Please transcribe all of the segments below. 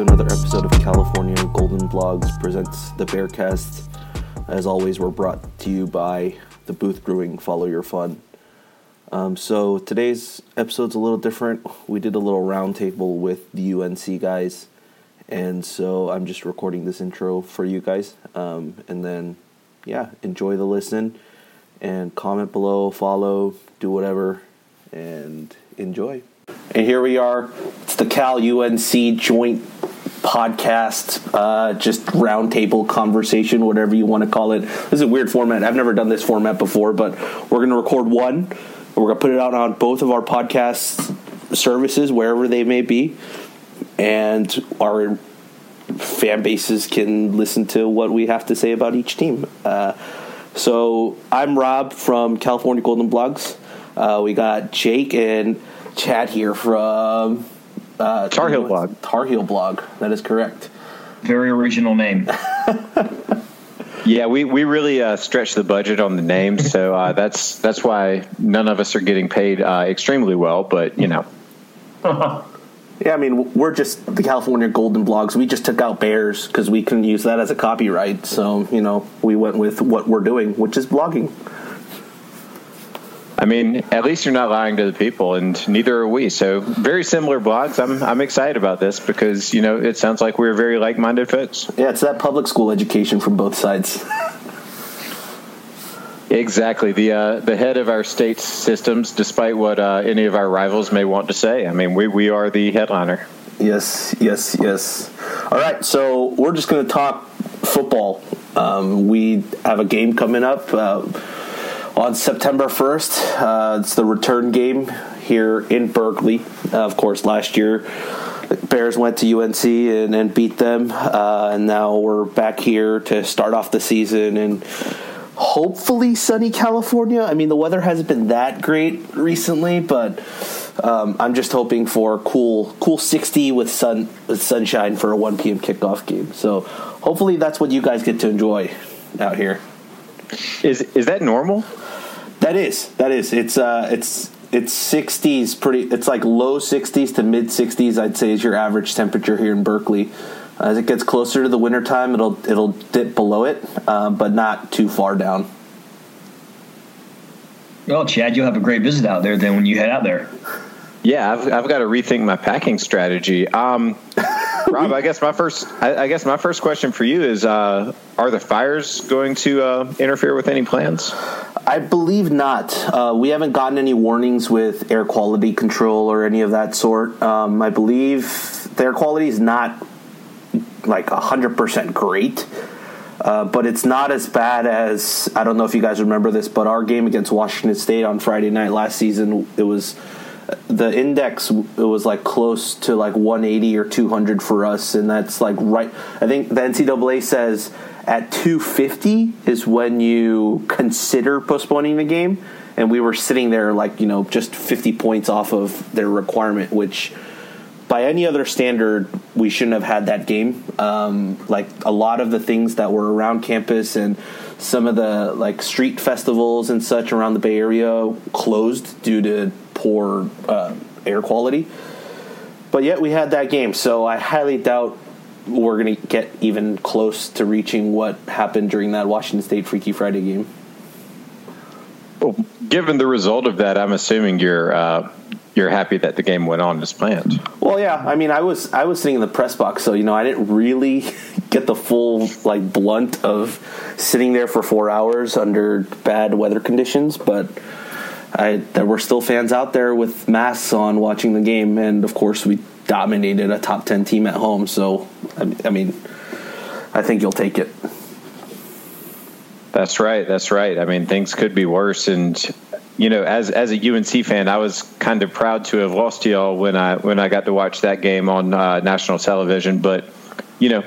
To another episode of California Golden Blogs presents the Bearcast. As always, we're brought to you by the Booth Brewing. Follow your fun. Um, so today's episode's a little different. We did a little roundtable with the UNC guys, and so I'm just recording this intro for you guys. Um, and then, yeah, enjoy the listen and comment below, follow, do whatever, and enjoy. And here we are. It's the Cal UNC joint podcast, uh, just roundtable conversation, whatever you want to call it. This is a weird format. I've never done this format before, but we're going to record one. We're going to put it out on both of our podcast services, wherever they may be. And our fan bases can listen to what we have to say about each team. Uh, so I'm Rob from California Golden Blogs. Uh, we got Jake and Chad here from uh, Tar Heel Blog. Tar Heel Blog. That is correct. Very original name. Yeah, we, we really uh, stretched the budget on the names, so uh, that's that's why none of us are getting paid uh, extremely well. But you know, Yeah, I mean, we're just the California Golden Blogs. We just took out Bears because we couldn't use that as a copyright. So, you know, we went with what we're doing, which is blogging. I mean, at least you're not lying to the people, and neither are we. So, very similar blogs. I'm I'm excited about this because you know it sounds like we're very like-minded folks. Yeah, it's that public school education from both sides. Exactly. The uh, the head of our state's systems, despite what uh, any of our rivals may want to say. I mean, we we are the headliner. Yes, yes, yes. All right, so we're just going to talk football. Um, we have a game coming up uh, on September 1st. Uh, it's the return game here in Berkeley. Uh, of course, last year, the Bears went to UNC and, and beat them, uh, and now we're back here to start off the season and hopefully sunny California. I mean, the weather hasn't been that great recently, but um, I'm just hoping for cool, cool 60 with sun with sunshine for a 1 p.m. kickoff game. So hopefully that's what you guys get to enjoy out here. Is is that normal? That is, that is. It's uh, it's it's 60s, pretty. It's like low 60s to mid 60s. I'd say is your average temperature here in Berkeley. As it gets closer to the wintertime, it'll it'll dip below it, uh, but not too far down. Well, Chad, you'll have a great visit out there then when you head out there. Yeah, I've, I've got to rethink my packing strategy. Um, Rob, I guess my first, I, I guess my first question for you is: uh, Are the fires going to uh, interfere with any plans? I believe not. Uh, we haven't gotten any warnings with air quality control or any of that sort. Um, I believe the air quality is not like 100% great. Uh, but it's not as bad as I don't know if you guys remember this, but our game against Washington State on Friday night last season, it was the index. It was like close to like 180 or 200 for us, and that's like right. I think the NCAA says at 250 is when you consider postponing the game, and we were sitting there like you know just 50 points off of their requirement, which by any other standard, we shouldn't have had that game. Um, like a lot of the things that were around campus and some of the like street festivals and such around the Bay Area closed due to poor uh, air quality. But yet we had that game, so I highly doubt we're going to get even close to reaching what happened during that Washington State Freaky Friday game. Well, given the result of that, I'm assuming you're uh, you're happy that the game went on as planned. Well, yeah. I mean, I was I was sitting in the press box, so you know, I didn't really get the full like blunt of sitting there for four hours under bad weather conditions, but. I, there were still fans out there with masks on watching the game, and of course, we dominated a top 10 team at home. So, I mean, I think you'll take it. That's right. That's right. I mean, things could be worse. And, you know, as as a UNC fan, I was kind of proud to have lost to y'all when I when I got to watch that game on uh, national television. But, you know,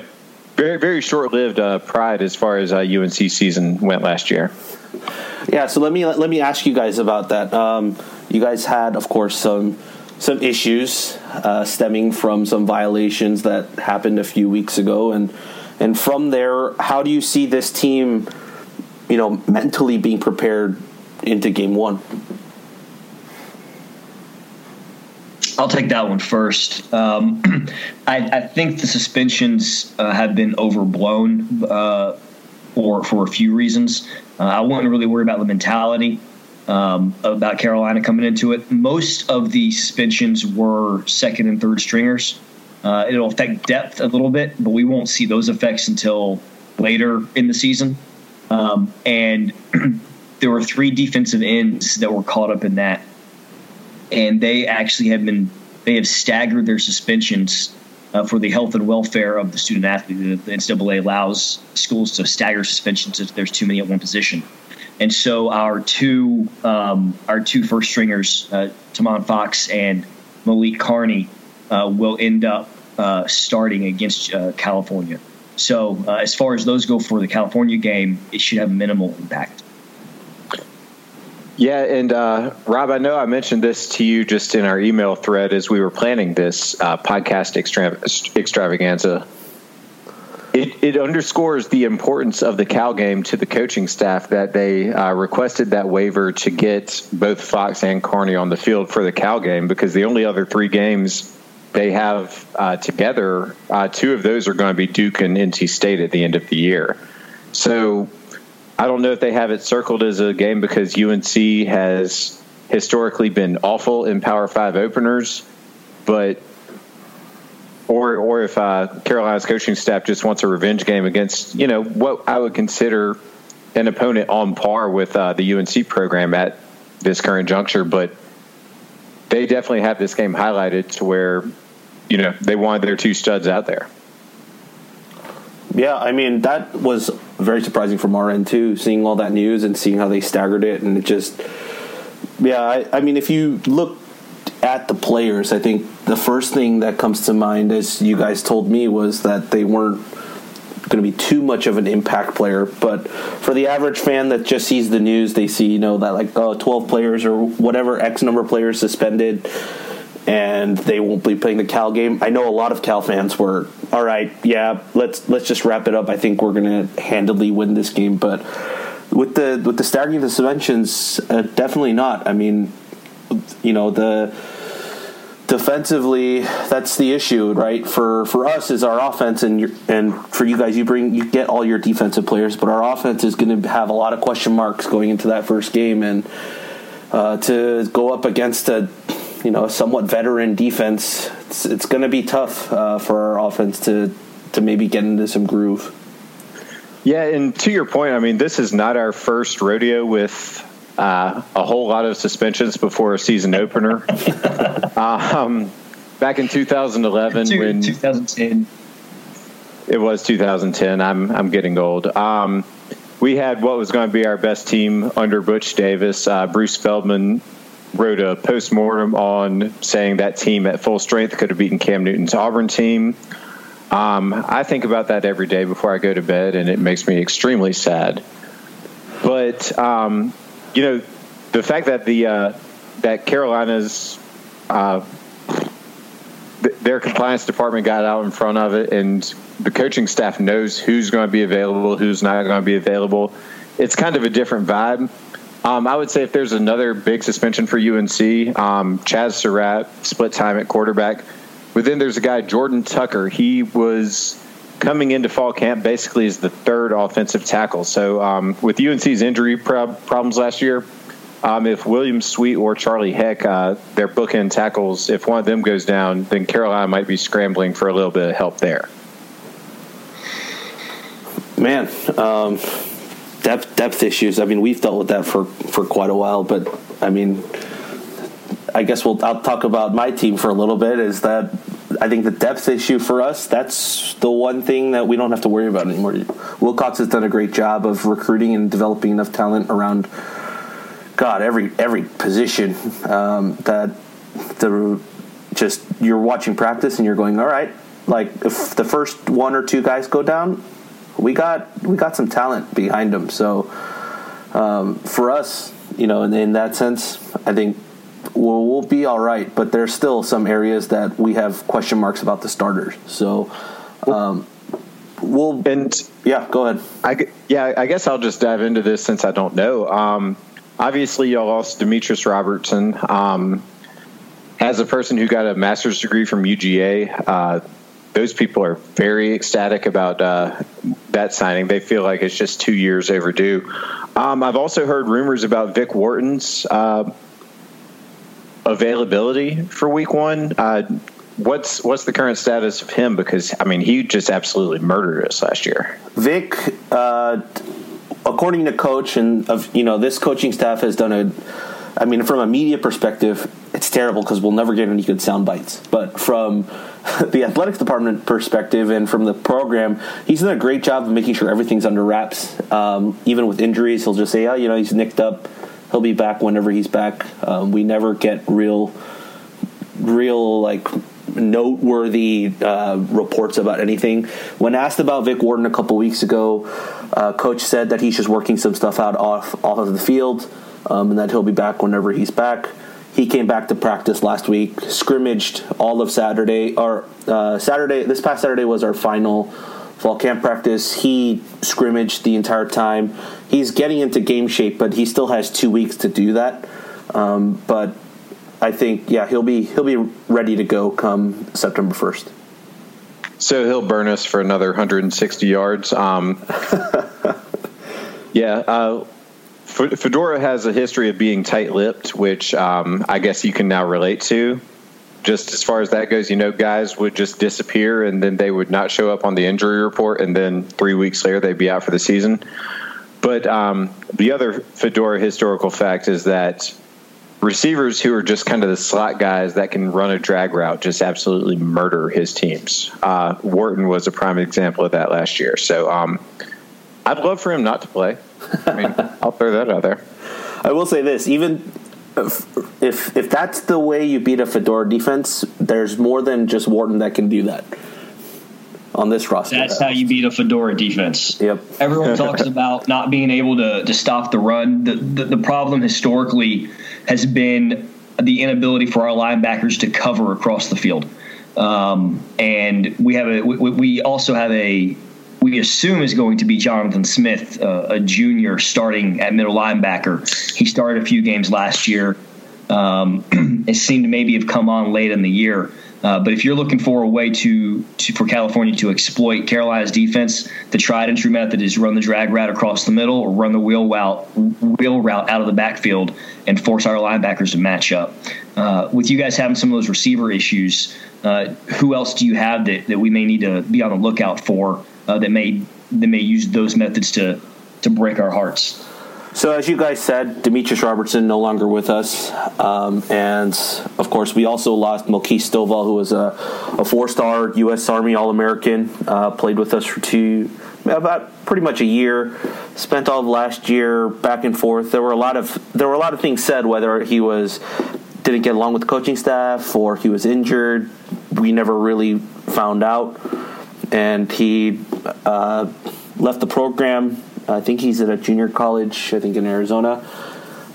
very very short lived uh, pride as far as uh, UNC season went last year. Yeah, so let me let me ask you guys about that. Um, you guys had, of course, some some issues uh, stemming from some violations that happened a few weeks ago, and and from there, how do you see this team, you know, mentally being prepared into game one? I'll take that one first. Um, I, I, think the suspensions uh, have been overblown uh, for for a few reasons. Uh, I wouldn't really worry about the mentality um, about Carolina coming into it. Most of the suspensions were second and third stringers. Uh, it'll affect depth a little bit, but we won't see those effects until later in the season. Um, and there were three defensive ends that were caught up in that, and they actually have been they have staggered their suspensions uh, for the health and welfare of the student athlete. The NCAA allows schools to stagger suspensions if there's too many at one position. And so our two um, our two first stringers, uh, Tomon Fox and Malik Carney, uh, will end up uh, starting against uh, California. So uh, as far as those go for the California game, it should have minimal impact. Yeah, and uh, Rob, I know I mentioned this to you just in our email thread as we were planning this uh, podcast extra- extravaganza. It, it, underscores the importance of the Cal game to the coaching staff that they uh, requested that waiver to get both Fox and Carney on the field for the Cal game because the only other three games they have uh, together, uh, two of those are going to be Duke and NC State at the end of the year. So I don't know if they have it circled as a game because UNC has historically been awful in Power Five openers, but or or if uh, Carolina's coaching staff just wants a revenge game against you know what I would consider an opponent on par with uh, the UNC program at this current juncture, but they definitely have this game highlighted to where you know they wanted their two studs out there. Yeah, I mean that was very surprising from our end too, seeing all that news and seeing how they staggered it, and it just, yeah, I, I mean if you look at the players, I think the first thing that comes to mind, as you guys told me, was that they weren't going to be too much of an impact player. But for the average fan that just sees the news, they see you know that like oh, 12 players or whatever X number of players suspended and they won't be playing the Cal game. I know a lot of Cal fans were, all right, yeah, let's let's just wrap it up. I think we're going to handily win this game, but with the with the staggering of the suspensions, uh, definitely not. I mean, you know the defensively that's the issue right for for us is our offense and and for you guys you bring you get all your defensive players but our offense is going to have a lot of question marks going into that first game and uh, to go up against a you know, somewhat veteran defense, it's, it's going to be tough uh, for our offense to to maybe get into some groove. Yeah, and to your point, I mean, this is not our first rodeo with uh, a whole lot of suspensions before a season opener. um, back in 2011, Two, when 2010, it was 2010. I'm I'm getting old. Um, we had what was going to be our best team under Butch Davis. Uh, Bruce Feldman wrote a post-mortem on saying that team at full strength could have beaten Cam Newton's Auburn team. Um, I think about that every day before I go to bed, and it makes me extremely sad. But um, you know, the fact that the uh, that Carolina's uh, th- their compliance department got out in front of it, and the coaching staff knows who's going to be available, who's not going to be available. it's kind of a different vibe. Um, I would say if there's another big suspension for UNC, um, Chazz Surratt split time at quarterback. But then there's a guy Jordan Tucker. He was coming into fall camp basically as the third offensive tackle. So um, with UNC's injury prob- problems last year, um, if William Sweet or Charlie Heck, uh, their bookend tackles, if one of them goes down, then Carolina might be scrambling for a little bit of help there. Man, um, depth depth issues. I mean, we've dealt with that for for quite a while, but I mean, I guess we'll I'll talk about my team for a little bit. Is that I think the depth issue for us that's the one thing that we don't have to worry about anymore. Wilcox has done a great job of recruiting and developing enough talent around God every every position um, that the just you're watching practice and you're going all right. Like if the first one or two guys go down, we got we got some talent behind them. So um, for us, you know, in, in that sense, I think we'll, we'll, be all right. But there's still some areas that we have question marks about the starters. So um, we'll and yeah, go ahead. I yeah, I guess I'll just dive into this since I don't know. Um, obviously, y'all lost Demetris Robertson. Um, as a person who got a master's degree from UGA, uh, those people are very ecstatic about uh, that signing. They feel like it's just two years overdue. Um, I've also heard rumors about Vic Wharton's uh, availability for Week One. Uh, what's what's the current status of him? Because I mean, he just absolutely murdered us last year. Vic, uh, according to coach and of you know this coaching staff has done a. I mean, from a media perspective, it's terrible because we'll never get any good sound bites. But from the athletics department perspective and from the program, he's done a great job of making sure everything's under wraps. Um, even with injuries, he'll just say, "Oh, you know, he's nicked up. He'll be back whenever he's back." Um, we never get real, real like noteworthy uh, reports about anything. When asked about Vic Wharton a couple weeks ago, uh, coach said that he's just working some stuff out off off of the field, um, and that he'll be back whenever he's back. He came back to practice last week, scrimmaged all of Saturday. Or uh, Saturday, this past Saturday was our final fall camp practice. He scrimmaged the entire time. He's getting into game shape, but he still has two weeks to do that. Um, but I think, yeah, he'll be he'll be ready to go come September first. So he'll burn us for another 160 yards. Um, yeah, uh, Fedora has a history of being tight-lipped, which um, I guess you can now relate to. Just as far as that goes, you know, guys would just disappear and then they would not show up on the injury report, and then three weeks later they'd be out for the season. But um, the other Fedora historical fact is that receivers who are just kind of the slot guys that can run a drag route just absolutely murder his teams. Uh, Wharton was a prime example of that last year. So um, I'd love for him not to play. I mean, I'll throw that out there. I will say this: even if, if if that's the way you beat a Fedora defense, there's more than just Wharton that can do that on this roster. That's how you beat a Fedora defense. Yep. Everyone talks about not being able to, to stop the run. The, the, the problem historically has been the inability for our linebackers to cover across the field. Um, and we have a we, we also have a we assume is going to be Jonathan Smith, uh, a junior starting at middle linebacker. He started a few games last year. Um, it seemed to maybe have come on late in the year. Uh, but if you're looking for a way to, to, for California to exploit Carolina's defense, the tried and true method is run the drag route across the middle or run the wheel route wheel route out of the backfield and force our linebackers to match up. Uh, with you guys having some of those receiver issues, uh, who else do you have that, that we may need to be on the lookout for uh, that may that may use those methods to to break our hearts. So, as you guys said, Demetris Robertson no longer with us, um, and of course, we also lost Melquise Stovall, who was a, a four-star U.S. Army All-American, uh, played with us for two, about pretty much a year. Spent all of last year back and forth. There were a lot of there were a lot of things said whether he was didn't get along with the coaching staff or he was injured. We never really found out and he uh, left the program. I think he's at a junior college, I think in Arizona.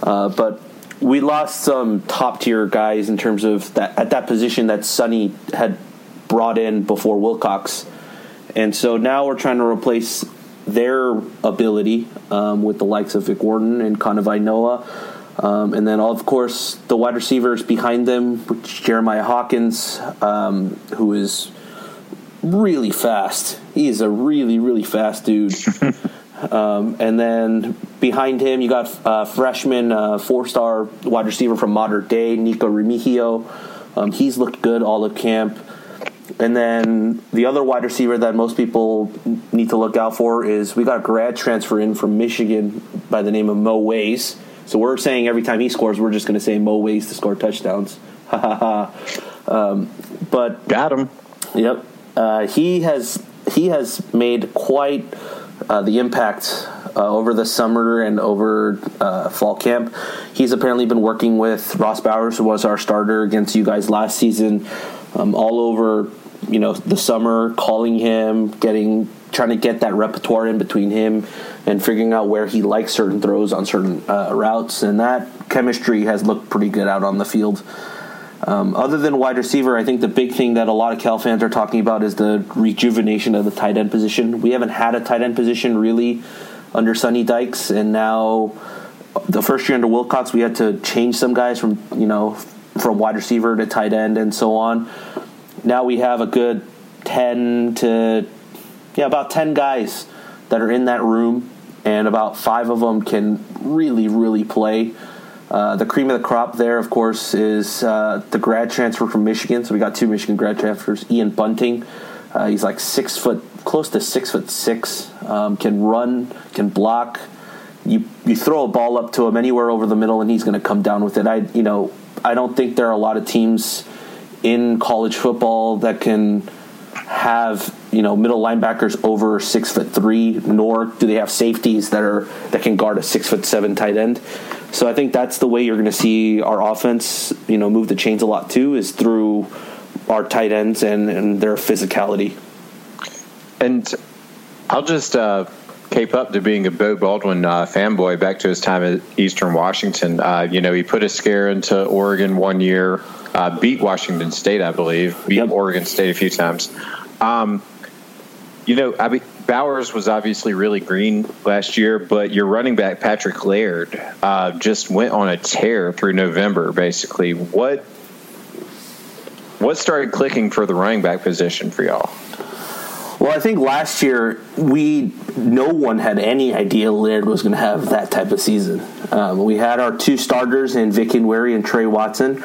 Uh, but we lost some top tier guys in terms of that at that position that Sonny had brought in before Wilcox, and so now we're trying to replace their ability um, with the likes of Vic Wharton and Kanawai Noa. Um, and then, of course, the wide receivers behind them, which Jeremiah Hawkins, um, who is really fast. He is a really, really fast dude. um, and then behind him, you got uh, freshman uh, four star wide receiver from Mater Dei, Nico Remigio. Um, he's looked good all of camp. And then the other wide receiver that most people need to look out for is we got a grad transfer in from Michigan by the name of Moe Ways. So we're saying every time he scores, we're just going to say Mo Ways to score touchdowns. um, but got him. Yep, uh, he has he has made quite uh, the impact uh, over the summer and over uh, fall camp. He's apparently been working with Ross Bowers, who was our starter against you guys last season, um, all over you know the summer, calling him, getting trying to get that repertoire in between him and figuring out where he likes certain throws on certain uh, routes, and that chemistry has looked pretty good out on the field. Um, other than wide receiver, I think the big thing that a lot of Cal fans are talking about is the rejuvenation of the tight end position. We haven't had a tight end position really under Sonny Dykes, and now the first year under Wilcox, we had to change some guys from you know from wide receiver to tight end and so on. Now we have a good ten to yeah about ten guys that are in that room, and about five of them can really really play. Uh, the cream of the crop there, of course, is uh, the grad transfer from Michigan. So we got two Michigan grad transfers. Ian Bunting, uh, he's like six foot, close to six foot six. Um, can run, can block. You you throw a ball up to him anywhere over the middle, and he's going to come down with it. I you know I don't think there are a lot of teams in college football that can have you know middle linebackers over six foot three, nor do they have safeties that are that can guard a six foot seven tight end. So I think that's the way you're going to see our offense, you know, move the chains a lot too, is through our tight ends and, and their physicality. And I'll just uh, cape up to being a Beau Baldwin uh, fanboy back to his time at Eastern Washington. Uh, you know, he put a scare into Oregon one year, uh, beat Washington State, I believe, beat yep. Oregon State a few times. Um, you know, I mean, Bowers was obviously really green last year, but your running back Patrick Laird uh, just went on a tear through November. Basically, what what started clicking for the running back position for y'all? Well, I think last year we no one had any idea Laird was going to have that type of season. Um, we had our two starters in Vic Enwere and Tre Watson.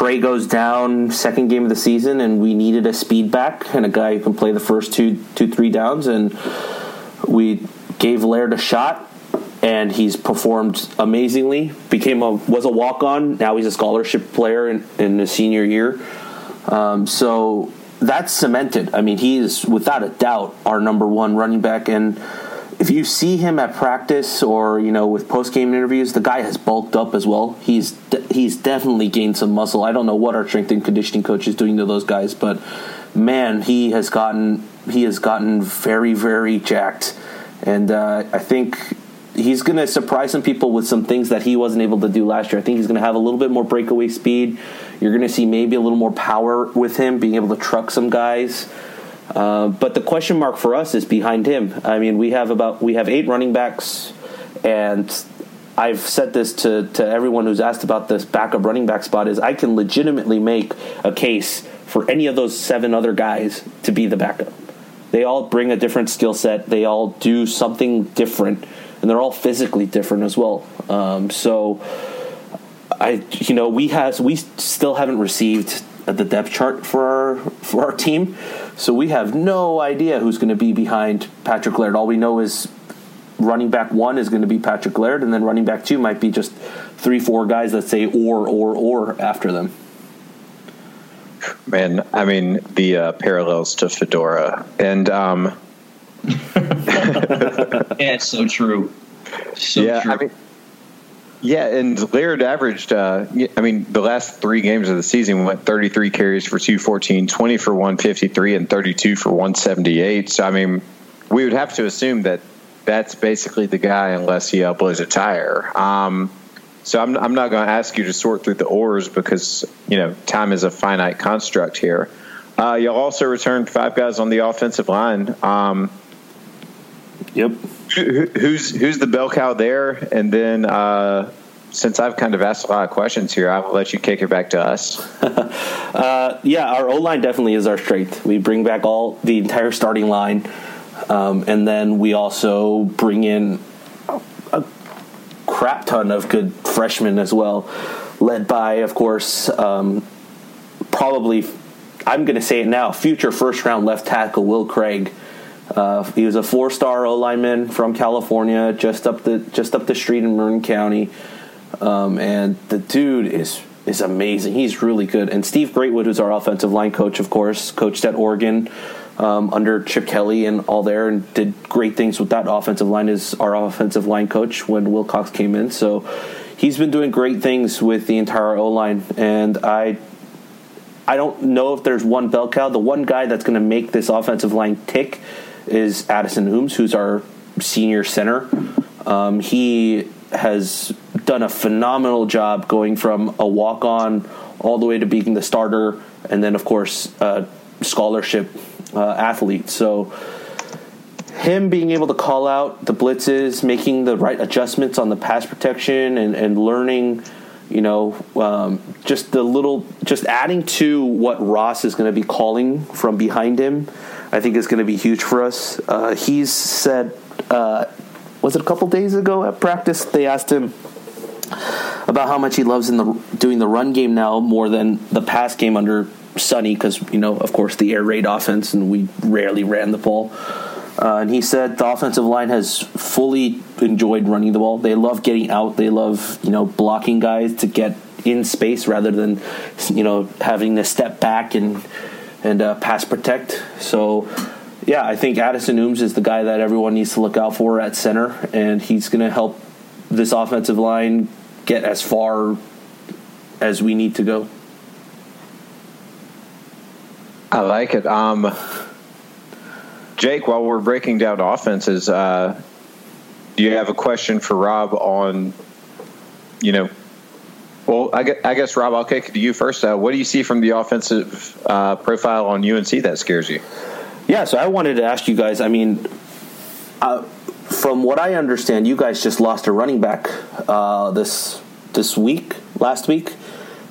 Tre goes down second game of the season, and we needed a speed back and a guy who can play the first two, two, three downs, and we gave Laird a shot, and he's performed amazingly. Became a was a walk on. Now he's a scholarship player in, in his senior year. Um, so that's cemented. I mean, he is without a doubt our number one running back, and if you see him at practice or you know with post game interviews, the guy has bulked up as well. He's de- he's definitely gained some muscle. I don't know what our strength and conditioning coach is doing to those guys, but man, he has gotten he has gotten very very jacked, and uh, I think he's going to surprise some people with some things that he wasn't able to do last year. I think he's going to have a little bit more breakaway speed. You're going to see maybe a little more power with him, being able to truck some guys. Uh, but the question mark for us is behind him. I mean, we have about we have eight running backs, and I've said this to to everyone who's asked about this backup running back spot is I can legitimately make a case for any of those seven other guys to be the backup. They all bring a different skill set. They all do something different, and they're all physically different as well. Um, so. I, you know, we has we still haven't received the depth chart for our for our team. So we have no idea who's going to be behind Patrick Laird. All we know is running back one is going to be Patrick Laird, and then running back two might be just three, four guys that say or or or after them. Man, I mean the uh, parallels to Fedora, and um, yeah, it's so true. So yeah, true. I mean, yeah, and Laird averaged, uh, I mean, the last three games of the season went 33 carries for 214, 20 for 153, and 32 for 178. So, I mean, we would have to assume that that's basically the guy unless he uh, blows a tire. Um, so I'm, I'm not going to ask you to sort through the ores because, you know, time is a finite construct here. Uh, you'll also returned five guys on the offensive line. Um, Yep. who's who's the bell cow there? And then uh, since I've kind of asked a lot of questions here, I will let you kick it back to us. uh, yeah, our O line definitely is our strength. We bring back all the entire starting line, um, and then we also bring in a crap ton of good freshmen as well, led by, of course, um, probably. I'm going to say it now. Future first round left tackle Will Craig. Uh, he was a four star O lineman from California, just up the just up the street in Marin County. Um, and the dude is is amazing. He's really good. And Steve Greatwood, who's our offensive line coach, of course, coached at Oregon um, under Chip Kelly and all there, and did great things with that offensive line. Is our offensive line coach when Wilcox came in, so he's been doing great things with the entire O line. And I, I don't know if there's one bell cow. The one guy that's going to make this offensive line tick is Addison Ooms, who's our senior center. Um, he has done a phenomenal job going from a walk on all the way to being the starter, and then, of course, a scholarship uh, athlete. So, him being able to call out the blitzes, making the right adjustments on the pass protection, and, and learning, you know, um, just the little, just adding to what Ross is going to be calling from behind him, I think is going to be huge for us. Uh, he's said, uh, was it a couple days ago at practice? They asked him about how much he loves in the doing the run game now more than the pass game under Sonny because you know of course the air raid offense and we rarely ran the ball. Uh, and he said the offensive line has fully enjoyed running the ball. They love getting out. They love you know blocking guys to get in space rather than you know having to step back and and uh, pass protect. So yeah, I think Addison Ooms is the guy that everyone needs to look out for at center, and he's going to help this offensive line get as far as we need to go. I like it. Um, Jake, while we're breaking down offenses, uh, do you have a question for Rob on, you know, well, I guess, I guess Rob, I'll kick it to you first. Uh, what do you see from the offensive uh, profile on UNC that scares you? Yeah, so I wanted to ask you guys. I mean, uh, from what I understand, you guys just lost a running back uh, this this week, last week,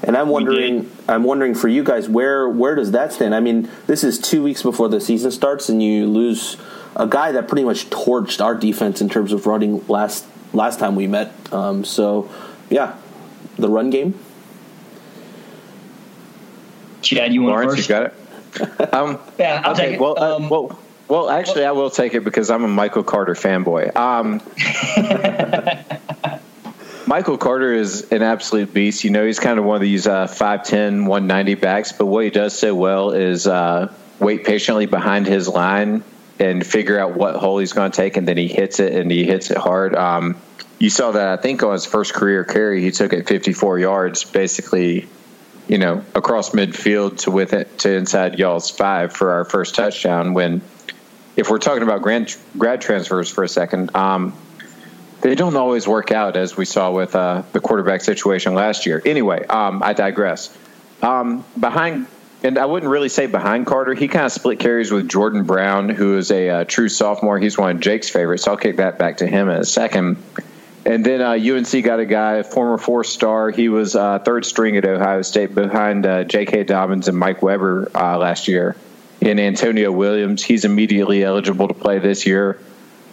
and I'm wondering, I'm wondering for you guys, where where does that stand? I mean, this is two weeks before the season starts, and you lose a guy that pretty much torched our defense in terms of running last last time we met. Um, so, yeah, the run game. Chad, you want Lawrence, first? you got it. Um, Yeah, I'll okay, take it. Well, uh, Um, well, well, actually, I will take it because I'm a Michael Carter fanboy. Um, Michael Carter is an absolute beast. You know, he's kind of one of these uh, 5'10", 190 backs, but what he does so well is uh, wait patiently behind his line and figure out what hole he's going to take, and then he hits it, and he hits it hard. Um, you saw that, I think, on his first career carry, he took it 54 yards, basically you know, across midfield to with it to inside y'all's five for our first touchdown. When, if we're talking about grad grad transfers for a second, um, they don't always work out as we saw with uh, the quarterback situation last year. Anyway, um, I digress. Um, behind, and I wouldn't really say behind Carter. He kind of split carries with Jordan Brown, who is a uh, true sophomore. He's one of Jake's favorites. So I'll kick that back to him in a second. And then uh, UNC got a guy, former four star. He was uh, third string at Ohio State behind uh, J.K. Dobbins and Mike Weber uh, last year. In Antonio Williams, he's immediately eligible to play this year.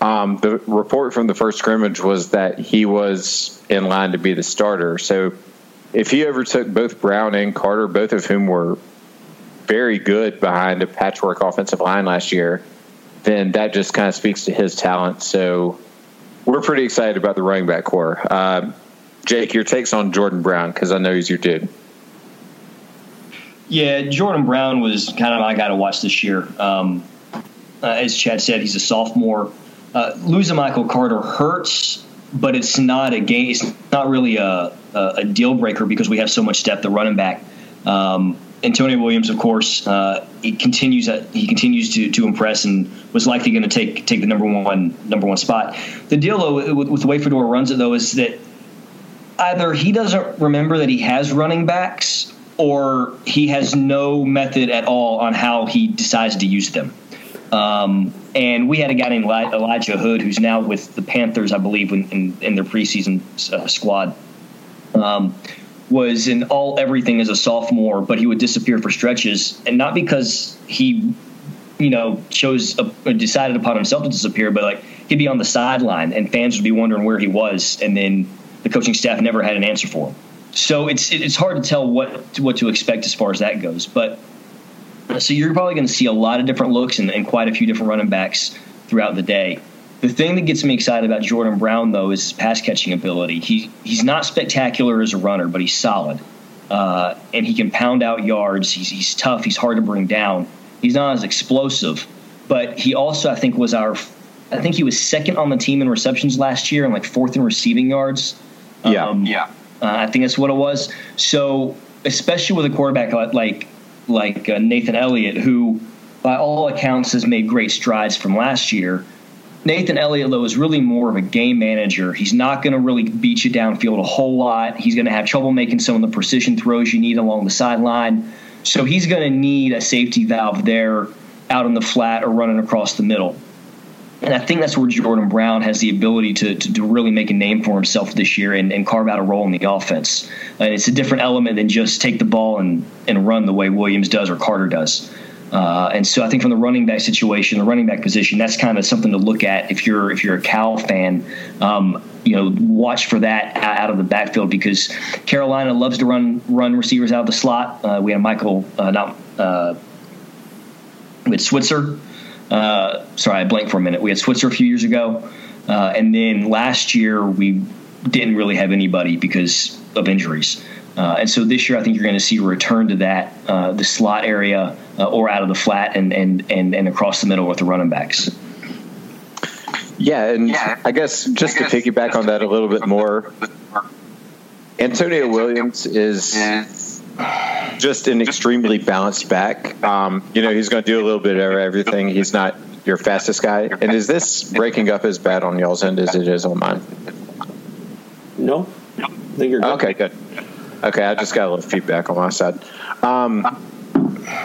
Um, the report from the first scrimmage was that he was in line to be the starter. So if he overtook both Brown and Carter, both of whom were very good behind a patchwork offensive line last year, then that just kind of speaks to his talent. So we're pretty excited about the running back corps. Uh, Jake, your takes on Jordan Brown because I know he's your dude. Yeah, Jordan Brown was kind of my guy to watch this year. Um, uh, as Chad said, he's a sophomore. Uh, losing Michael Carter hurts, but it's not a game. It's not really a, a, a deal breaker because we have so much depth at running back. Um, Antonio Williams, of course, uh, he continues he continues to, to impress and was likely going to take take the number one number one spot. The deal though with, with the way Fedora runs it though is that either he doesn't remember that he has running backs or he has no method at all on how he decides to use them. Um, and we had a guy named Elijah Hood who's now with the Panthers, I believe, in, in, in their preseason uh, squad. Um, was in all everything as a sophomore, but he would disappear for stretches, and not because he, you know, chose a, decided upon himself to disappear, but like he'd be on the sideline, and fans would be wondering where he was, and then the coaching staff never had an answer for him. So it's it's hard to tell what what to expect as far as that goes. But so you're probably going to see a lot of different looks and, and quite a few different running backs throughout the day. The thing that gets me excited about Jordan Brown, though, is his pass catching ability. He he's not spectacular as a runner, but he's solid, uh, and he can pound out yards. He's he's tough. He's hard to bring down. He's not as explosive, but he also I think was our I think he was second on the team in receptions last year and like fourth in receiving yards. Yeah, um, yeah. Uh, I think that's what it was. So, especially with a quarterback like like uh, Nathan Elliott, who by all accounts has made great strides from last year. Nathan Elliott, though, is really more of a game manager. He's not going to really beat you downfield a whole lot. He's going to have trouble making some of the precision throws you need along the sideline. So he's going to need a safety valve there out in the flat or running across the middle. And I think that's where Jordan Brown has the ability to, to, to really make a name for himself this year and, and, carve out a role in the offense. And it's a different element than just take the ball and, and run the way Williams does or Carter does. Uh, and so I think from the running back situation, the running back position, that's kind of something to look at if you're if you're a Cal fan. Um, you know, watch for that out of the backfield because Carolina loves to run run receivers out of the slot. Uh, we have Michael, uh, not uh, with Switzer uh, sorry, I blanked for a minute. We had Switzer a few years ago, uh, and then last year we didn't really have anybody because of injuries. Uh, and so this year, I think you're going to see a return to that, uh, the slot area uh, or out of the flat and, and, and, and across the middle with the running backs. Yeah, and yeah. I guess just I guess to piggyback on that a little bit more, Antonio Williams is just an extremely balanced back. Um, you know, he's going to do a little bit of everything. He's not your fastest guy. And is this breaking up as bad on y'all's end as it is on mine? No. I think you're good. Okay, good. Okay, I just got a little feedback on my side. Um,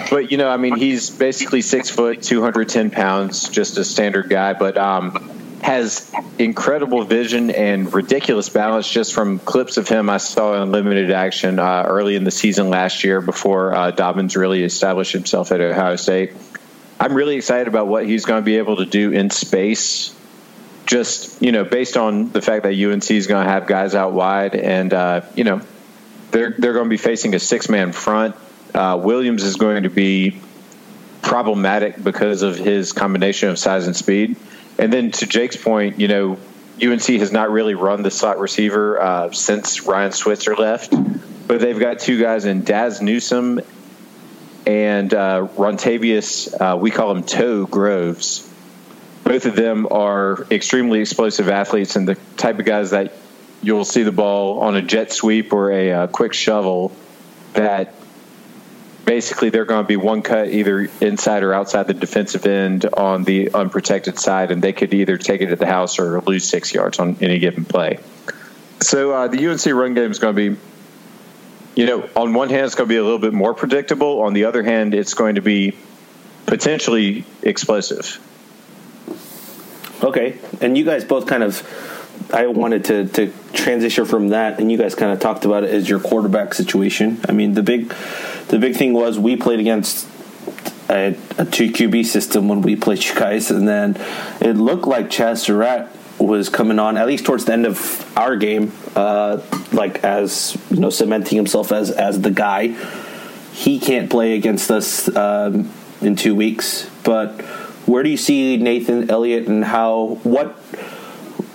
but you know, I mean, he's basically six foot, two hundred ten pounds, just a standard guy. But um, has incredible vision and ridiculous balance just from clips of him I saw in limited action uh, early in the season last year before uh, Dobbins really established himself at Ohio State. I'm really excited about what he's going to be able to do in space. Just you know, based on the fact that UNC is going to have guys out wide, and uh, you know, they're they're going to be facing a six man front. Uh, Williams is going to be problematic because of his combination of size and speed. And then to Jake's point, you know, UNC has not really run the slot receiver uh, since Ryan Switzer left, but they've got two guys in Dazz Newsome and uh, Rontavious, uh, we call him Toe Groves. Both of them are extremely explosive athletes and the type of guys that you'll see the ball on a jet sweep or a uh, quick shovel that basically they're going to be one cut either inside or outside the defensive end on the unprotected side, and they could either take it at the house or lose six yards on any given play. So uh, the UNC run game is going to be, you know, on one hand it's going to be a little bit more predictable. On the other hand, it's going to be potentially explosive. Okay, and you guys both kind of I wanted to to transition from that, and you guys kind of talked about it as your quarterback situation. I mean, the big the big thing was we played against a, a two QB system when we played you guys, and then it looked like Chazz Surratt was coming on at least towards the end of our game, uh, like as you know, cementing himself as as the guy. He can't play against us um, in two weeks, but where do you see Nathan Elliott and how what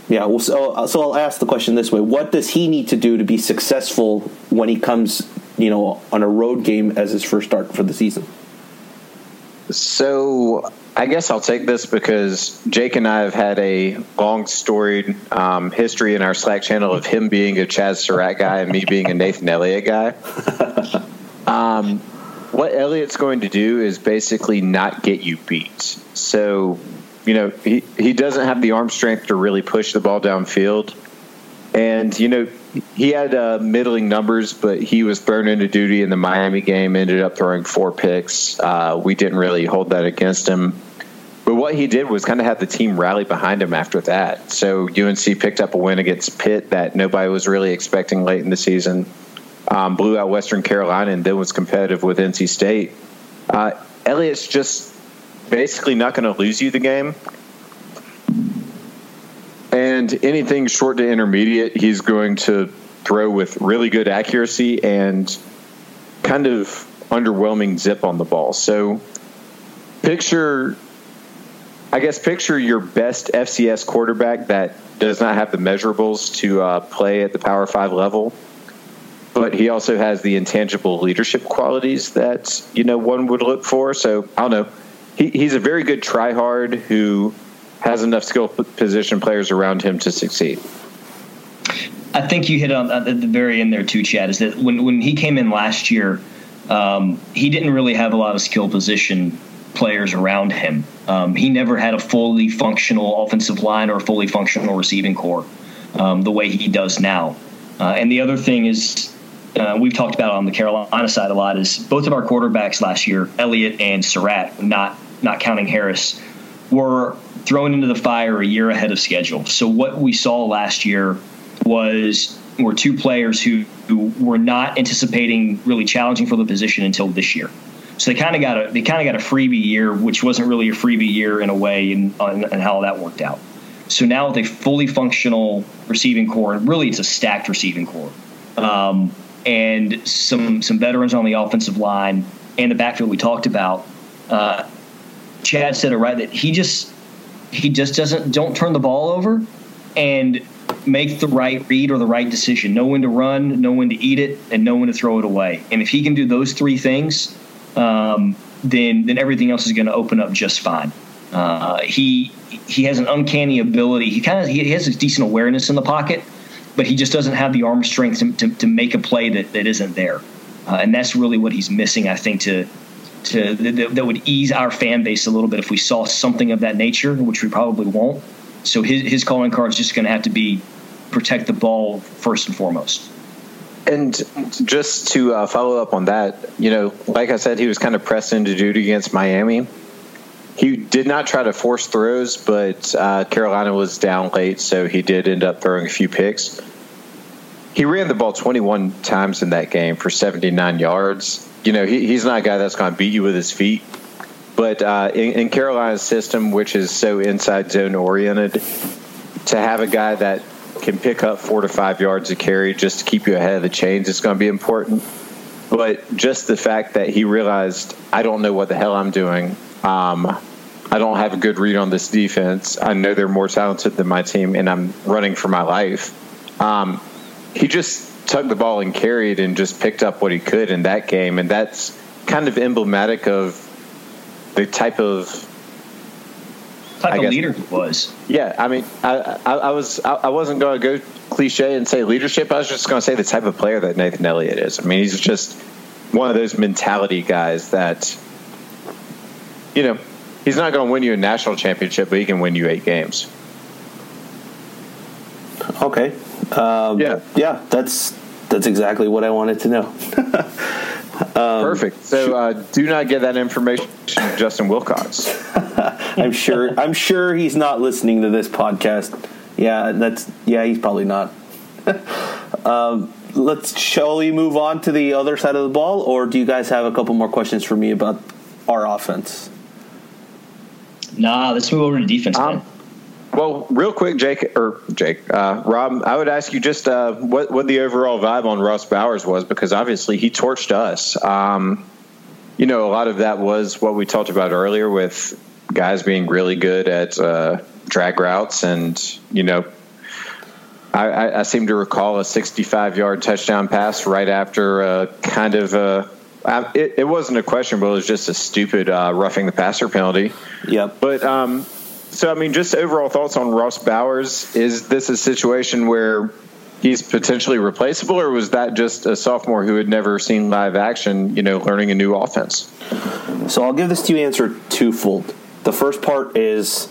yeah, well, so, uh, so I'll ask the question this way: What does he need to do to be successful when he comes, you know, on a road game as his first start for the season? So I guess I'll take this because Jake and I have had a long storied um, history in our Slack channel of him being a Chazz Surratt guy and me being a Nathan Elliott guy. um, what Elliott's going to do is basically not get you beat. So you know, he, he doesn't have the arm strength to really push the ball downfield. And, you know, he had uh, middling numbers, but he was thrown into duty in the Miami game, ended up throwing four picks. Uh, we didn't really hold that against him. but what he did was kind of have the team rally behind him after that. So UNC picked up a win against Pitt that nobody was really expecting late in the season. Um, blew out Western Carolina and then was competitive with NC State. Uh, Elliott's just basically not going to lose you the game. And anything short to intermediate, he's going to throw with really good accuracy and kind of underwhelming zip on the ball. So picture, I guess, picture your best FCS quarterback that does not have the measurables to uh, play at the Power Five level, but he also has the intangible leadership qualities that you know one would look for. So I don't know. He, he's a very good tryhard who has enough skill position players around him to succeed. I think you hit on at the very end there too, Chad. Is that when when he came in last year, um, he didn't really have a lot of skill position players around him. Um, he never had a fully functional offensive line or a fully functional receiving corps um, the way he does now. Uh, and the other thing is, uh, we've talked about on the Carolina side a lot is both of our quarterbacks last year, Elliott and Surratt, not not counting Harris, were thrown into the fire a year ahead of schedule. So what we saw last year was were two players who, who were not anticipating really challenging for the position until this year. So they kind of got a they kind of got a freebie year, which wasn't really a freebie year in a way, and, how that worked out. So now with a fully functional receiving corps, and really it's a stacked receiving corps, um, and some some veterans on the offensive line and the backfield we talked about. Uh, Chad said it right that he just he just doesn't don't turn the ball over and make the right read or the right decision. Know when to run, know when to eat it, and know when to throw it away. And if he can do those three things, um, then then everything else is going to open up just fine. Uh, he he has an uncanny ability. He kind of he has a decent awareness in the pocket, but he just doesn't have the arm strength to, to, to make a play that, that isn't there. Uh, and that's really what he's missing, I think, to to that, that would ease our fan base a little bit if we saw something of that nature, which we probably won't. So his his calling card is just going to have to be protect the ball first and foremost. And just to uh, follow up on that, you know, like I said, he was kind of pressed into duty against Miami. He did not try to force throws, but uh, Carolina was down late, so he did end up throwing a few picks. He ran the ball 21 times in that game for 79 yards. You know, he, he's not a guy that's going to beat you with his feet. But uh, in, in Carolina's system, which is so inside zone oriented, to have a guy that can pick up four to five yards of carry just to keep you ahead of the chains is going to be important. But just the fact that he realized, I don't know what the hell I'm doing. Um, I don't have a good read on this defense. I know they're more talented than my team, and I'm running for my life. Um, he just tugged the ball and carried and just picked up what he could in that game, and that's kind of emblematic of the type of type I of guess, leader he was. Yeah, I mean, I, I, I was I, I wasn't going to go cliche and say leadership. I was just going to say the type of player that Nathan Elliott is. I mean, he's just one of those mentality guys that, you know, he's not going to win you a national championship, but he can win you eight games. Okay. Um, yeah. Yeah. That's that's exactly what I wanted to know. Um, Perfect. So uh, do not get that information to Justin Wilcox. I'm sure. I'm sure he's not listening to this podcast. Yeah, that's yeah. He's probably not. um, let's shall we move on to the other side of the ball, or do you guys have a couple more questions for me about our offense? Nah, let's move over to defense. Um, well, real quick, Jake or Jake, uh, Rob, I would ask you just uh, what what the overall vibe on Ross Bowers was because obviously he torched us. Um, you know, a lot of that was what we talked about earlier with guys being really good at uh, drag routes, and you know, I, I, I, seem to recall a 65 yard touchdown pass right after a kind of a. It, it wasn't a question, but it was just a stupid uh, roughing the passer penalty. Yep. But um, so, I mean, just overall thoughts on Ross Bowers. Is this a situation where he's potentially replaceable, or was that just a sophomore who had never seen live action, you know, learning a new offense? So I'll give this to you answer twofold. The first part is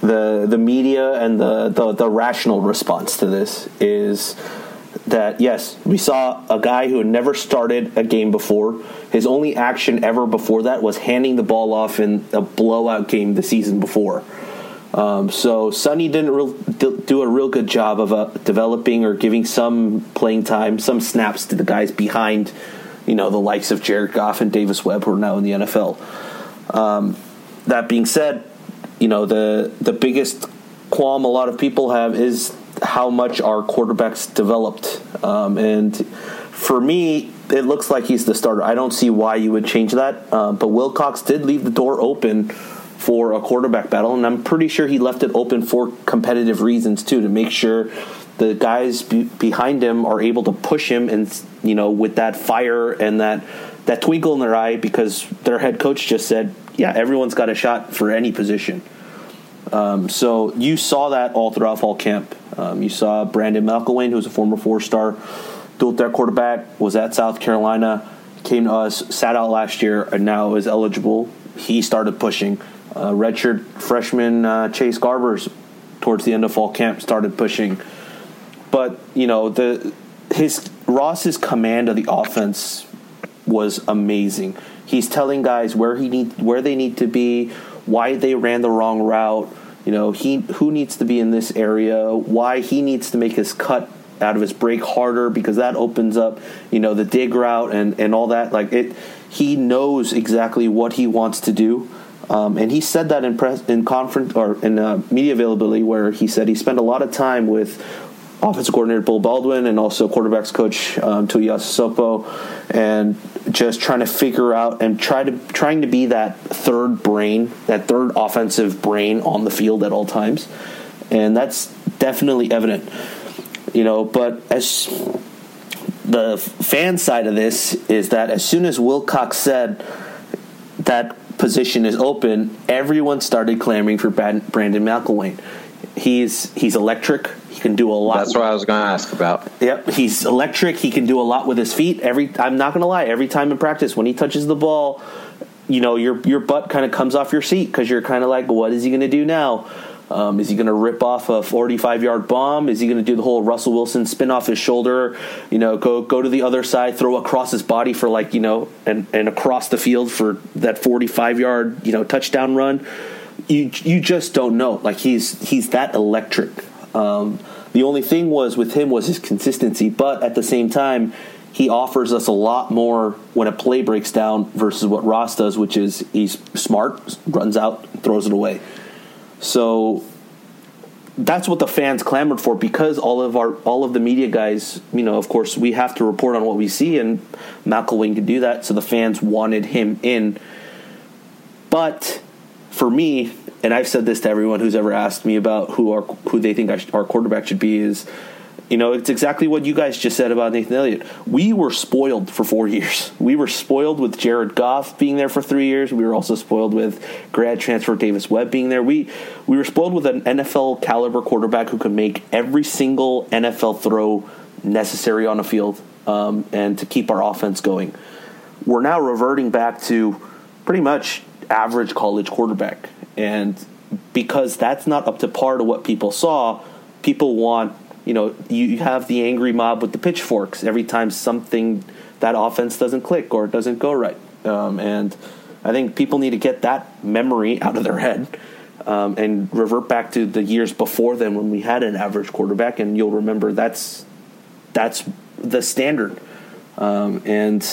the the media and the, the, the rational response to this is that yes, we saw a guy who had never started a game before. His only action ever before that was handing the ball off in a blowout game the season before. Um, so Sonny didn't do a real good job of uh, developing or giving some playing time, some snaps to the guys behind, you know, the likes of Jared Goff and Davis Webb, who are now in the NFL. Um, that being said, you know the the biggest qualm a lot of people have is how much our quarterbacks developed, um, and for me, it looks like he's the starter. I don't see why you would change that, uh, but Wilcox did leave the door open for a quarterback battle, and I'm pretty sure he left it open for competitive reasons too, to make sure the guys be- behind him are able to push him, and you know, with that fire and that that twinkle in their eye, because their head coach just said, "Yeah, everyone's got a shot for any position." Um, so you saw that all throughout fall camp. Um, you saw Brandon McIlwain, who's a former four-star dual threat quarterback, was at South Carolina, came to us, sat out last year, and now is eligible. He started pushing. Uh, redshirt freshman uh, Chase Garbers, towards the end of fall camp, started pushing. But you know the his Ross's command of the offense was amazing. He's telling guys where he need where they need to be, why they ran the wrong route. You know, he who needs to be in this area, why he needs to make his cut out of his break harder because that opens up, you know, the dig route and and all that. Like it, he knows exactly what he wants to do. Um, and he said that in press in conference or in uh, media availability, where he said he spent a lot of time with offensive coordinator Bill Baldwin and also quarterbacks coach um, Sopo, and just trying to figure out and try to trying to be that third brain, that third offensive brain on the field at all times, and that's definitely evident. You know, but as the fan side of this is that as soon as Wilcox said that position is open, everyone started clamoring for Brandon McIlwain. He's he's electric. He can do a lot. That's what I was going to ask about. Yep, he's electric. He can do a lot with his feet. Every I'm not going to lie. Every time in practice, when he touches the ball, you know your your butt kind of comes off your seat because you're kind of like, what is he going to do now? Um, is he going to rip off a 45 yard bomb? Is he going to do the whole Russell Wilson spin off his shoulder? You know, go go to the other side, throw across his body for like you know, and and across the field for that 45 yard you know touchdown run. You you just don't know. Like he's he's that electric. Um, the only thing was with him was his consistency, but at the same time, he offers us a lot more when a play breaks down versus what Ross does, which is he's smart, runs out, throws it away. So that's what the fans clamored for because all of our all of the media guys, you know, of course, we have to report on what we see, and McIlwain could do that. So the fans wanted him in. But for me, and I've said this to everyone who's ever asked me about who our who they think our quarterback should be is you know, it's exactly what you guys just said about Nathan Elliott. We were spoiled for four years. We were spoiled with Jared Goff being there for three years. We were also spoiled with grad transfer Davis Webb being there. We we were spoiled with an NFL caliber quarterback who could make every single NFL throw necessary on a field um, and to keep our offense going. We're now reverting back to pretty much average college quarterback, and because that's not up to par to what people saw, people want you know, you have the angry mob with the pitchforks every time something that offense doesn't click or doesn't go right. Um, and I think people need to get that memory out of their head um, and revert back to the years before then when we had an average quarterback, and you'll remember that's that's the standard. Um, and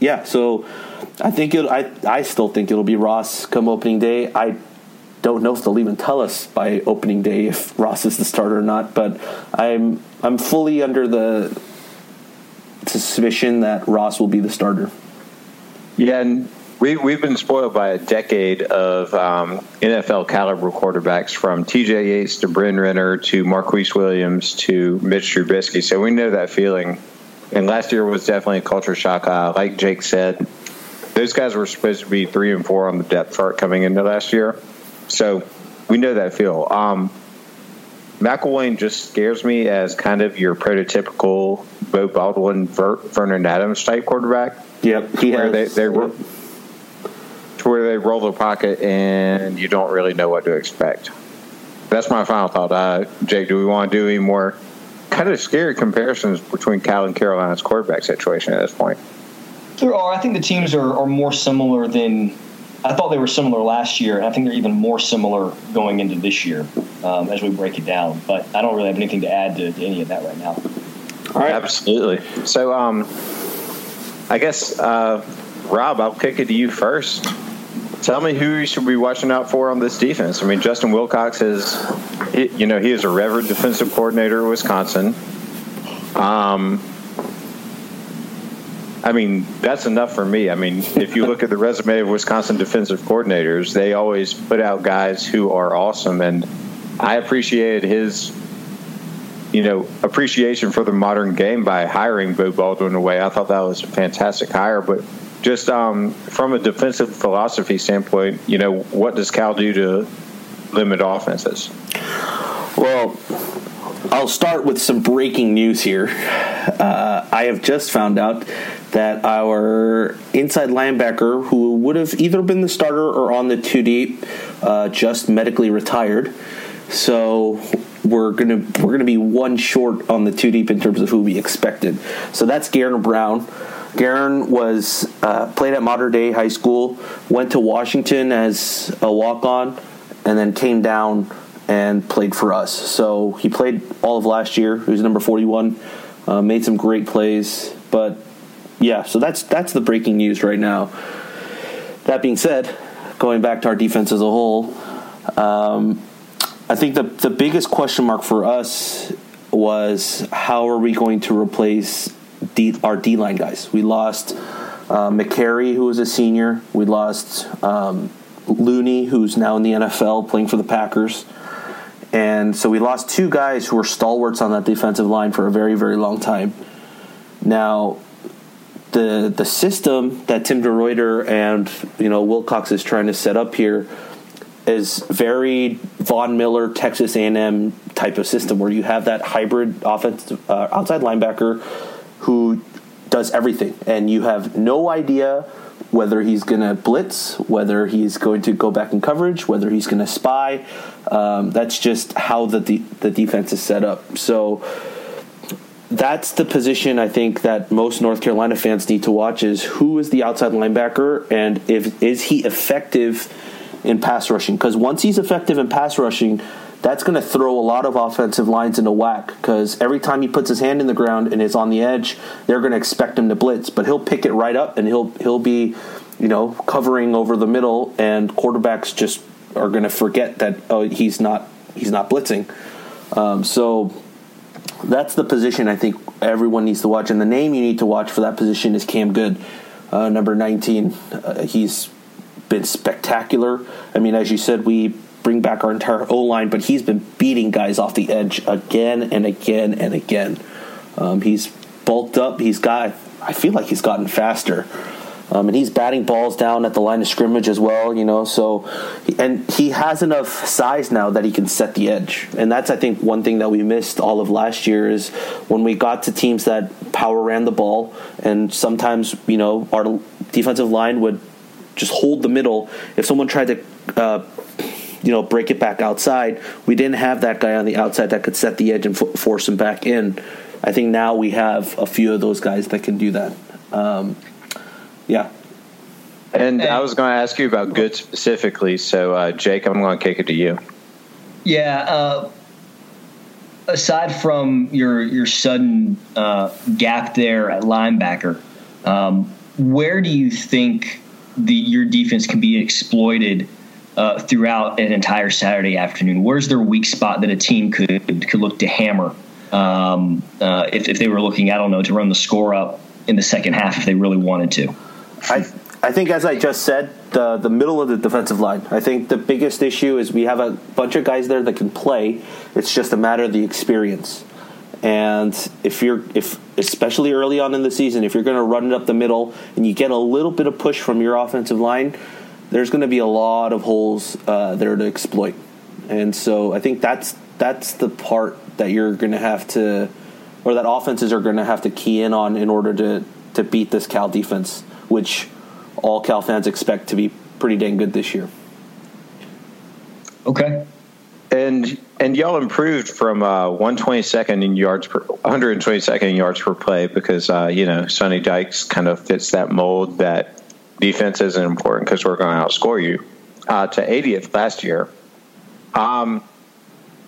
yeah, so I think it. I I still think it'll be Ross come opening day. I don't know if they'll even tell us by opening day if Ross is the starter or not. But I'm I'm fully under the suspicion that Ross will be the starter. Yeah, and we we've been spoiled by a decade of um, NFL caliber quarterbacks from T.J. Yates to Bryn Renner to Marquise Williams to Mitch Trubisky. So we know that feeling. And last year was definitely a culture shock. Uh, like Jake said, those guys were supposed to be three and four on the depth chart coming into last year. So we know that feel. Um, McIlwain just scares me as kind of your prototypical Beau Baldwin, Ver, Vernon Adams type quarterback. Yep, he where has. They, they yep. to where they roll the pocket and you don't really know what to expect. That's my final thought. Uh, Jake, do we want to do any more kind of scary comparisons between Cal and Carolina's quarterback situation at this point. There are. I think the teams are, are more similar than I thought they were similar last year, and I think they're even more similar going into this year um, as we break it down. But I don't really have anything to add to, to any of that right now. All right. Absolutely. So, um, I guess, uh, Rob, I'll kick it to you first. Tell me who you should be watching out for on this defense. I mean, Justin Wilcox is, you know, he is a revered defensive coordinator at Wisconsin. Um, I mean, that's enough for me. I mean, if you look at the resume of Wisconsin defensive coordinators, they always put out guys who are awesome, and I appreciated his, you know, appreciation for the modern game by hiring Beau Baldwin away. I thought that was a fantastic hire, but just um, from a defensive philosophy standpoint, you know, what does Cal do to limit offenses? Well, I'll start with some breaking news here. Uh, I have just found out that our inside linebacker, who would have either been the starter or on the two deep, uh, just medically retired. So we're gonna we're gonna be one short on the two deep in terms of who we expected. So that's Garen Brown. Garen was uh, played at Mater Dei High School, went to Washington as a walk on, and then came down and played for us. So he played all of last year. He was number 41, uh, made some great plays, but yeah, so that's that's the breaking news right now. That being said, going back to our defense as a whole, um, I think the the biggest question mark for us was how are we going to replace D, our D line guys? We lost uh, Mekari, who was a senior. We lost um, Looney, who's now in the NFL playing for the Packers. And so we lost two guys who were stalwarts on that defensive line for a very, very long time. Now, the the system that Tim DeRuyter and you know Wilcox is trying to set up here is very Von Miller Texas A&M type of system where you have that hybrid offensive uh, outside linebacker who does everything and you have no idea whether he's going to blitz, whether he's going to go back in coverage, whether he's going to spy. Um, that's just how the de- the defense is set up. So that's the position I think that most North Carolina fans need to watch is who is the outside linebacker and if is he effective in pass rushing because once he's effective in pass rushing that's going to throw a lot of offensive lines into whack because every time he puts his hand in the ground and is on the edge they're going to expect him to blitz but he'll pick it right up and he'll he'll be you know covering over the middle and quarterbacks just are going to forget that oh he's not he's not blitzing um, so that's the position I think everyone needs to watch. And the name you need to watch for that position is Cam Goode, uh, number 19. Uh, he's been spectacular. I mean, as you said, we bring back our entire O line, but he's been beating guys off the edge again and again and again. Um, he's bulked up. He's got, I feel like he's gotten faster. Um, and he's batting balls down at the line of scrimmage as well, you know. So, and he has enough size now that he can set the edge, and that's I think one thing that we missed all of last year is when we got to teams that power ran the ball, and sometimes you know our defensive line would just hold the middle. If someone tried to, uh, you know, break it back outside, we didn't have that guy on the outside that could set the edge and force him back in. I think now we have a few of those guys that can do that. Um, yeah. And, I was going to ask you about Goode specifically. So, uh, Jake, I'm going to kick it to you. Yeah. Uh, aside from your your sudden uh, gap there at linebacker, um, where do you think the your defense can be exploited uh, throughout an entire Saturday afternoon? Where's their weak spot that a team could could look to hammer um, uh, if if they were looking, I don't know, to run the score up in the second half if they really wanted to? I I think, as I just said, the the middle of the defensive line. I think the biggest issue is we have a bunch of guys there that can play. It's just a matter of the experience. And if you're if especially early on in the season, if you're going to run it up the middle and you get a little bit of push from your offensive line, there's going to be a lot of holes uh, there to exploit. And so I think that's that's the part that you're going to have to, or that offenses are going to have to key in on in order to to beat this Cal defense which all Cal fans expect to be pretty dang good this year. Okay. And and y'all improved from uh, 122nd in yards per 122nd in yards per play because uh, you know Sonny Dykes kind of fits that mold that defense isn't important because we're going to outscore you uh, to 80th last year. Um,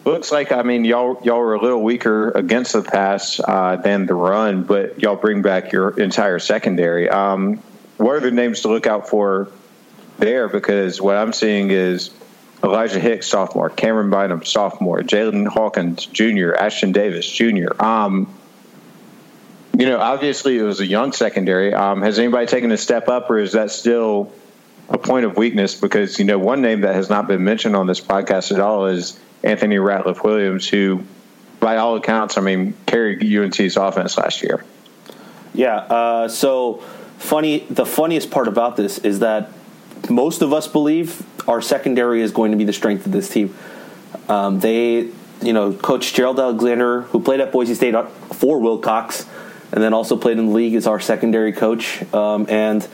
looks like I mean y'all y'all were a little weaker against the pass uh, than the run, but y'all bring back your entire secondary. Um, what are the names to look out for there? Because what I'm seeing is Elijah Hicks, sophomore, Camryn Bynum, sophomore, Jalen Hawkins, junior, Ashton Davis, junior. Um, you know, obviously it was a young secondary. Um, has anybody taken a step up, or is that still a point of weakness? Because you know, one name that has not been mentioned on this podcast at all is Anthony Ratliff Williams, who, by all accounts, I mean, carried UNC's offense last year. Yeah. Uh, so funny. The funniest part about this is that most of us believe our secondary is going to be the strength of this team. Um, they, you know, Coach Gerald Alexander, who played at Boise State for Wilcox, and then also played in the league, as our secondary coach, um, and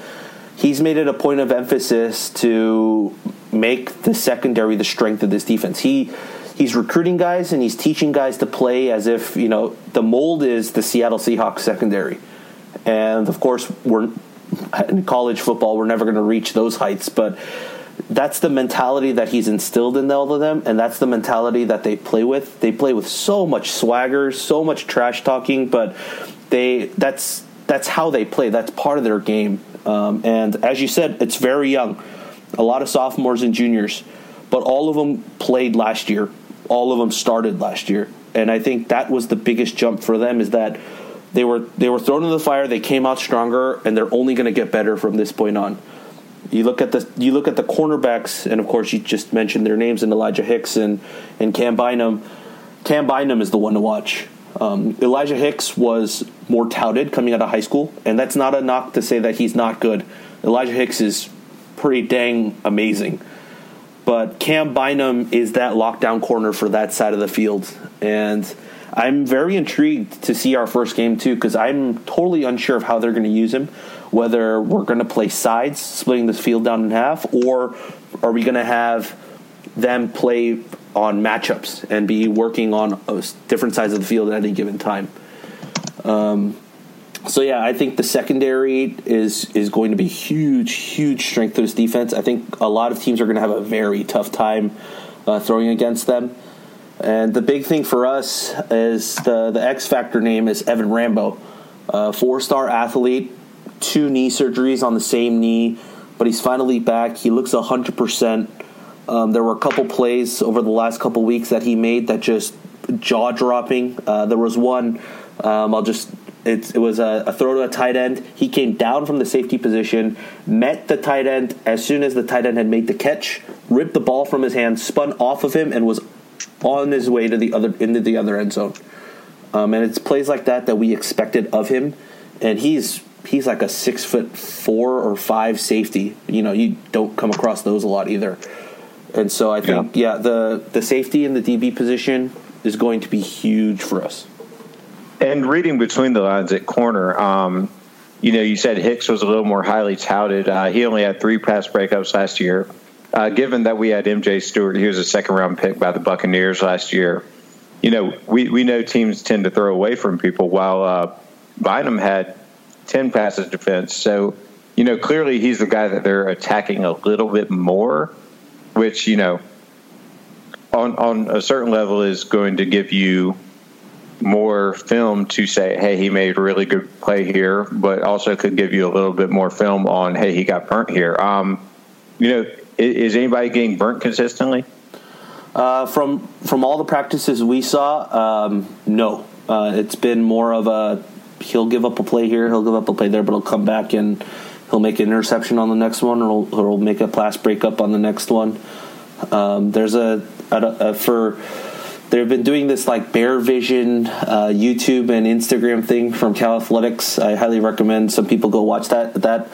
he's made it a point of emphasis to make the secondary the strength of this defense. He he's recruiting guys and he's teaching guys to play as if you know the mold is the Seattle Seahawks secondary, and of course we're in college football we're never going to reach those heights, but that's the mentality that he's instilled in all of them, and that's the mentality that they play with. They play with so much swagger, so much trash talking, but they that's that's how they play. That's part of their game. Um, and as you said, it's very young. A lot of sophomores and juniors, but all of them played last year. All of them started last year, and I think that was the biggest jump for them. Is that they were they were thrown in the fire. They came out stronger, and they're only going to get better from this point on. You look at the you look at the cornerbacks, and of course you just mentioned their names and Elijah Hicks and and Cam Bynum. Cam Bynum is the one to watch. Um, Elijah Hicks was more touted coming out of high school, and that's not a knock to say that he's not good. Elijah Hicks is pretty dang amazing. But Cam Bynum is that lockdown corner for that side of the field. And I'm very intrigued to see our first game, too, because I'm totally unsure of how they're going to use him whether we're going to play sides, splitting this field down in half, or are we going to have them play on matchups and be working on different sides of the field at any given time. Um, so yeah, I think the secondary is is going to be huge, huge strength to this defense. I think a lot of teams are going to have a very tough time uh, throwing against them. And the big thing for us is the the X factor name is Evan Rambo, four star athlete, two knee surgeries on the same knee, but he's finally back. He looks 100%. Um, there were a couple plays over the last couple weeks that he made that just jaw dropping. Uh, there was one, um, I'll just, it, it was a, a, throw to a tight end. He came down from the safety position, met the tight end as soon as the tight end had made the catch, ripped the ball from his hand, spun off of him, and was on his way to the other into the other end zone. Um, and it's plays like that that we expected of him, and he's he's like a six foot four or five safety. You know, you don't come across those a lot either. And so I think yeah, yeah the the safety in the DB position is going to be huge for us. And reading between the lines at corner, um, you know, you said Hicks was a little more highly touted. Uh, he only had three pass breakups last year. Uh, given that we had MJ Stewart, he was a second round pick by the Buccaneers last year. You know, we, we know teams tend to throw away from people, while uh, Bynum had 10 passes defense. So, you know, clearly he's the guy that they're attacking a little bit more, which, you know, on, on a certain level is going to give you more film to say, hey, he made really good play here, but also could give you a little bit more film on, hey, he got burnt here. Um, you know, is, is anybody getting burnt consistently? Uh, from from all the practices we saw, um, no. Uh, it's been more of a he'll give up a play here, he'll give up a play there, but he'll come back and he'll make an interception on the next one, or he'll, he'll make a pass breakup on the next one. Um, there's a, a, a, for they've been doing this like Bear Vision uh, YouTube and Instagram thing from Cal Athletics. I highly recommend some people go watch that. That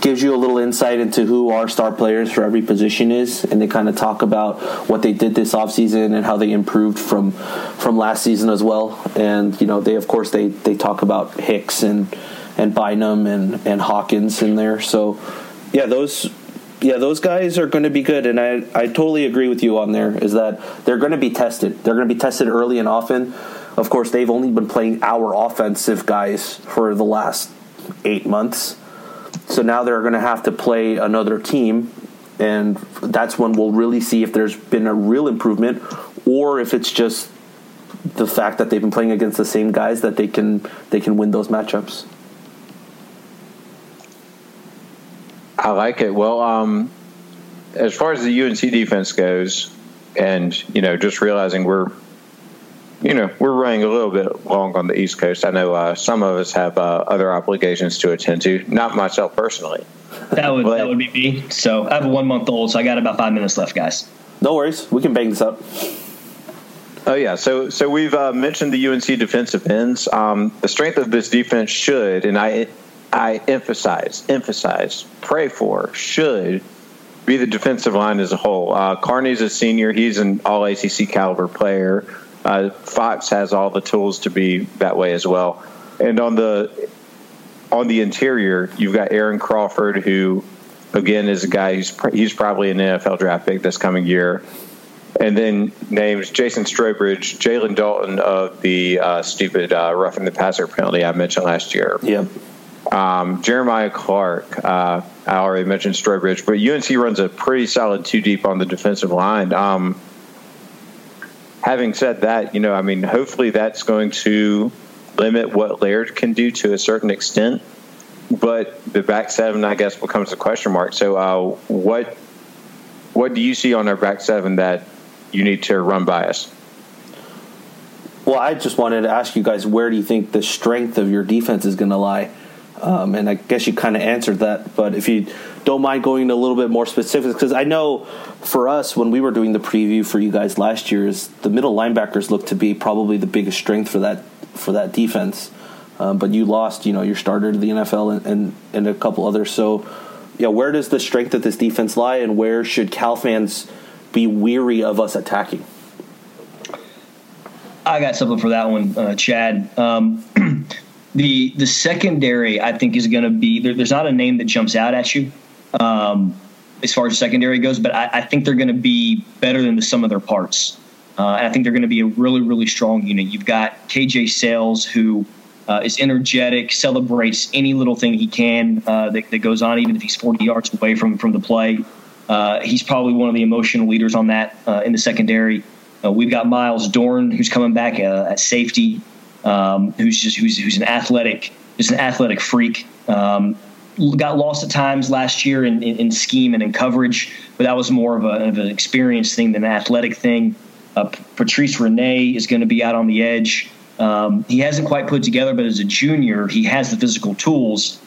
gives you a little insight into who our star players for every position is, and they kind of talk about what they did this offseason and how they improved from from last season as well. And you know, they of course they they talk about Hicks and and Bynum and and Hawkins in there. So yeah, those Yeah, those guys are going to be good, and I I totally agree with you on there. Is that they're going to be tested. They're going to be tested early and often. Of course, they've only been playing our offensive guys for the last eight months, so now they're going to have to play another team, and that's when we'll really see if there's been a real improvement, or if it's just the fact that they've been playing against the same guys that they can they can win those matchups. I like it. Well, um, as far as the UNC defense goes, and you know, just realizing we're, you know, we're running a little bit long on the East Coast. I know uh, some of us have uh, other obligations to attend to. Not myself personally. That would but, that would be me. So I have a one month old, so I got about five minutes left, guys. No worries, we can bang this up. Oh yeah, so so we've uh, mentioned the UNC defensive ends. Um, the strength of this defense should, and I I emphasize, emphasize, pray for, should be the defensive line as a whole. Uh, Carney's a senior; he's an All ACC caliber player. Uh, Fox has all the tools to be that way as well. And on the on the interior, you've got Aaron Crawford, who again is a guy who's he's probably an NFL draft pick this coming year. And then names Jason Strowbridge, Jalen Dalton of the uh, stupid uh, roughing the passer penalty I mentioned last year. Yep. Um, Jeremiah Clark, uh, I already mentioned Strowbridge, but UNC runs a pretty solid two deep on the defensive line. Um, having said that, you know, I mean, hopefully that's going to limit what Laird can do to a certain extent. But the back seven, I guess, becomes a question mark. So, uh, what what do you see on our back seven that you need to run by us? Well, I just wanted to ask you guys where do you think the strength of your defense is going to lie? Um, and I guess you kind of answered that, but if you don't mind going a little bit more specific, because I know for us when we were doing the preview for you guys last year, is the middle linebackers look to be probably the biggest strength for that for that defense. Um, but you lost, you know, your starter to the NFL and, and, and a couple others. So, yeah, where does the strength of this defense lie, and where should Cal fans be weary of us attacking? I got something for that one, uh, Chad. Um, the the secondary, I think, is going to be there, there's not a name that jumps out at you um, as far as secondary goes, but I, I think they're going to be better than the sum of their parts. Uh, and I think they're going to be a really, really strong unit. You've got KJ Sails, who uh, is energetic, celebrates any little thing he can uh, that, that, goes on, even if he's 40 yards away from, from the play. Uh, he's probably one of the emotional leaders on that uh, in the secondary. Uh, we've got Myles Dorn, who's coming back at safety um, who's just who's who's an athletic, just an athletic freak. Um, got lost at times last year in, in, in, scheme and in coverage, but that was more of, a, of an experience thing than an athletic thing. Uh, Patrice Rene is going to be out on the edge. Um, he hasn't quite put together, but as a junior, he has the physical tools,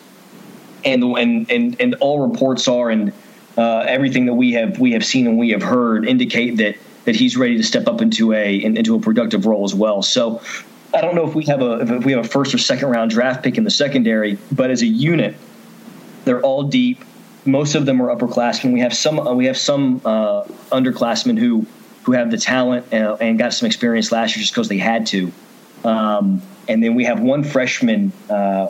and and and and all reports are and uh, everything that we have we have seen and we have heard indicate that that he's ready to step up into a into a productive role as well. So I don't know if we have a if we have a first or second round draft pick in the secondary, but as a unit, they're all deep. Most of them are upperclassmen. We have some uh, we have some uh, underclassmen who who have the talent and, uh, and, got some experience last year just because they had to. Um, and then we have one freshman, uh,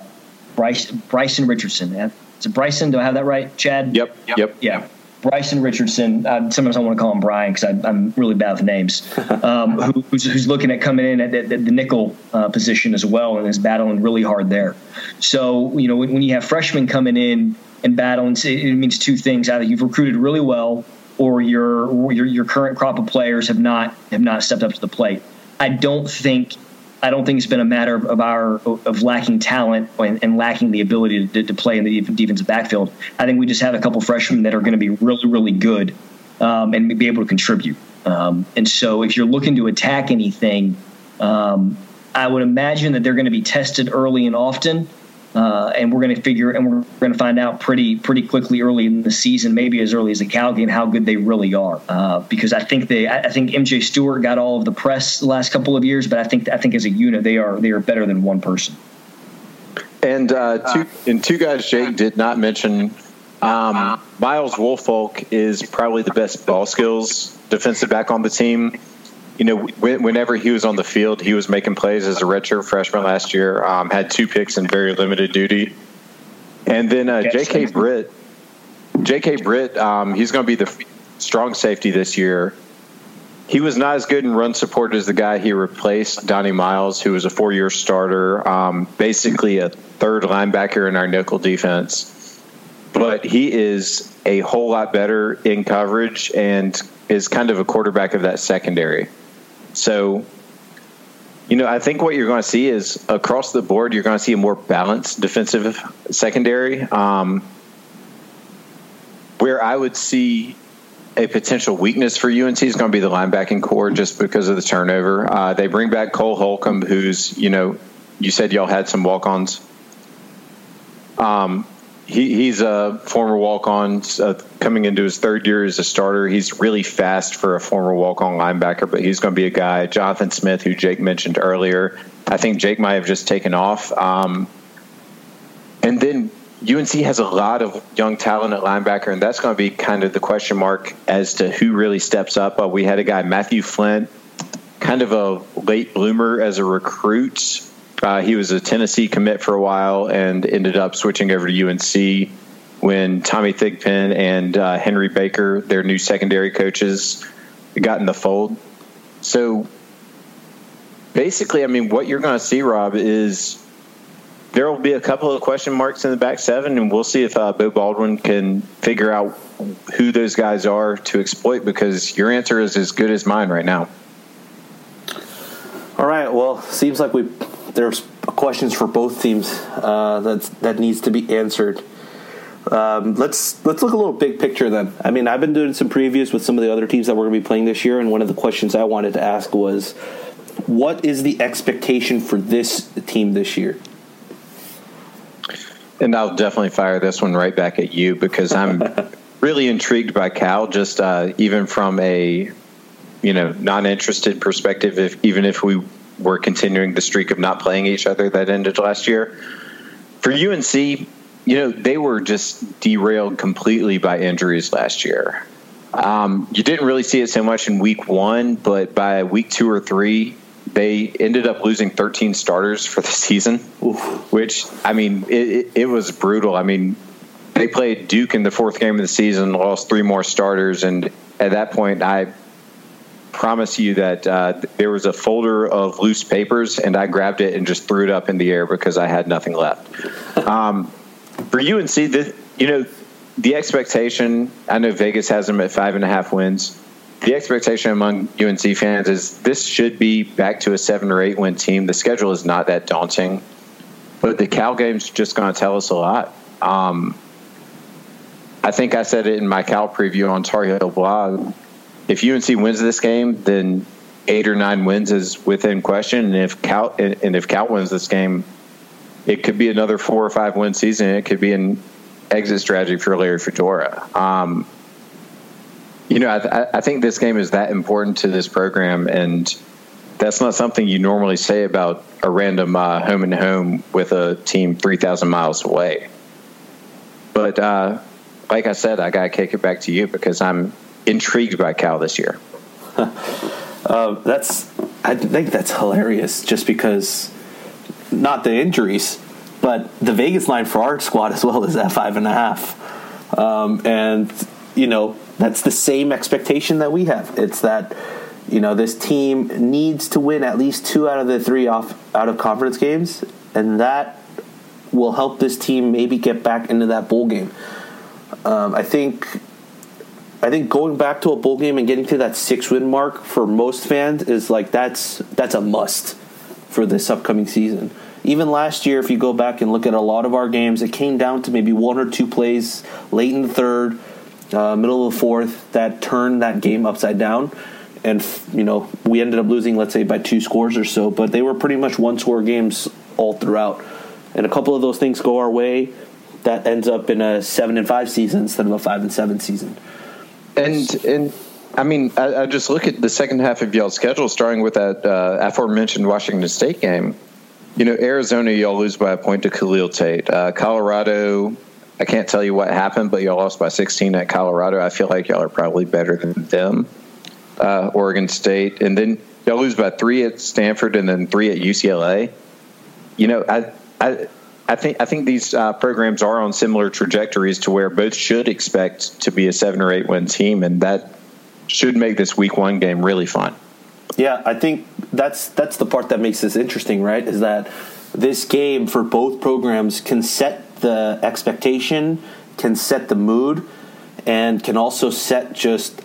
Bryce, Bryson Richardson. Is it Bryson? Do I have that right, Chad? Yep. Yep. Yeah. Bryson Richardson. Uh, sometimes I want to call him Brian because I'm really bad with names. Um, who, who's, who's, looking at coming in at, at, at the nickel uh, position as well and is battling really hard there. So you know when, when you have freshmen coming in and battling, it, it means two things: either you've recruited really well, or your, or your your current crop of players have not have not stepped up to the plate. I don't think I don't think it's been a matter of our of lacking talent and, and lacking the ability to, to, play in the defensive backfield. I think we just have a couple freshmen that are going to be really, really good um, and be able to contribute. Um, and so, if you're looking to attack anything, um, I would imagine that they're going to be tested early and often. Uh, and we're going to figure, and we're going to find out pretty pretty quickly early in the season, maybe as early as the Cal game, how good they really are. Uh, because I think they, I think MJ Stewart got all of the press the last couple of years, but I think I think as a unit, they are they are better than one person. And uh, two and two guys Jake did not mention. Um, Myles Wolfolk is probably the best ball skills defensive back on the team you know, whenever he was on the field, he was making plays as a redshirt freshman last year. Um, had two picks in very limited duty, and then uh, J.K. Britt. J.K. Britt, um, he's going to be the strong safety this year. He was not as good in run support as the guy he replaced, Donnie Miles, who was a four year starter, um, basically a third linebacker in our nickel defense. But he is a whole lot better in coverage and is kind of a quarterback of that secondary. So, you know, I think what you're going to see is across the board, you're going to see a more balanced defensive secondary. Um, where I would see a potential weakness for UNC is going to be the linebacking corps just because of the turnover. Uh, they bring back Cole Holcomb, who's, you know, you said y'all had some walk ons. Um, he, he's a former walk on, uh, coming into his third year as a starter. He's really fast for a former walk on linebacker, but he's going to be a guy. Jonathan Smith, who Jake mentioned earlier. I think Jake might have just taken off. Um, and then UNC has a lot of young talent at linebacker, and that's going to be kind of the question mark as to who really steps up. Uh, we had a guy, Matthew Flint, kind of a late bloomer as a recruit. Uh, he was a Tennessee commit for a while and ended up switching over to UNC when Tommy Thigpen and uh, Henry Baker, their new secondary coaches, got in the fold. So basically, I mean, what you're going to see, Rob, is there will be a couple of question marks in the back seven, and we'll see if uh, Beau Baldwin can figure out who those guys are to exploit because your answer is as good as mine right now. All right. Well, seems like we there's questions for both teams uh, that that needs to be answered. Um, let's let's look a little big picture then. I mean, I've been doing some previews with some of the other teams that we're going to be playing this year, and one of the questions I wanted to ask was, what is the expectation for this team this year? And I'll definitely fire this one right back at you because I'm really intrigued by Cal, just uh, even from a you know non-interested perspective. If even if we were continuing the streak of not playing each other that ended last year, for UNC, you know they were just derailed completely by injuries last year. Um, you didn't really see it so much in week one, but by week two or three, they ended up losing 13 starters for the season, Oof. which I mean it, it, it, was brutal. I mean they played Duke in the fourth game of the season, lost three more starters, and at that point I promise you that uh, there was a folder of loose papers, and I grabbed it and just threw it up in the air because I had nothing left. um, for UNC, the, you know the expectation. I know Vegas has them at five and a half wins the expectation among UNC fans is this should be back to a seven or eight win team. The schedule is not that daunting, but the Cal game's just going to tell us a lot. Um, I think I said it in my Cal preview on Tar Heel blog. If UNC wins this game, then eight or nine wins is within question, and if Cal and if Cal wins this game, it could be another four or five win season. It could be an exit strategy for Larry Fedora. Um, you know, I, I, think this game is that important to this program, and that's not something you normally say about a random uh, home and home with a team 3,000 miles away. But uh, like I said, I got to kick it back to you because I'm intrigued by Cal this year. uh, that's, I think that's hilarious just because not the injuries, but the Vegas line for our squad as well is at five and a half. Um, and, you know, that's the same expectation that we have. It's that you know this team needs to win at least two out of the three off out of conference games, and that will help this team maybe get back into that bowl game. Um, I think. I think going back to a bowl game and getting to that six win mark for most fans is like that's that's a must for this upcoming season. Even last year, if you go back and look at a lot of our games, it came down to maybe one or two plays late in the third uh, middle of the fourth that turned that game upside down. And, you know, we ended up losing, let's say, by two scores or so, but they were pretty much one score games all throughout. And a couple of those things go our way. That ends up in a seven and five season instead of a five and seven season. And, and, I mean, I, I, just look at the second half of y'all's schedule, starting with that uh, aforementioned Washington State game. You know, Arizona, y'all lose by a point to Khalil Tate. Uh, Colorado, I can't tell you what happened, but y'all lost by 16 at Colorado. I feel like y'all are probably better than them. Uh, Oregon State, and then y'all lose by three at Stanford, and then three at UCLA. You know, I, I, I think I think these uh, programs are on similar trajectories to where both should expect to be a seven or eight win team, and that should make this week one game really fun. Yeah, I think that's that's the part that makes this interesting, right? Is that this game for both programs can set the expectation, can set the mood, and can also set just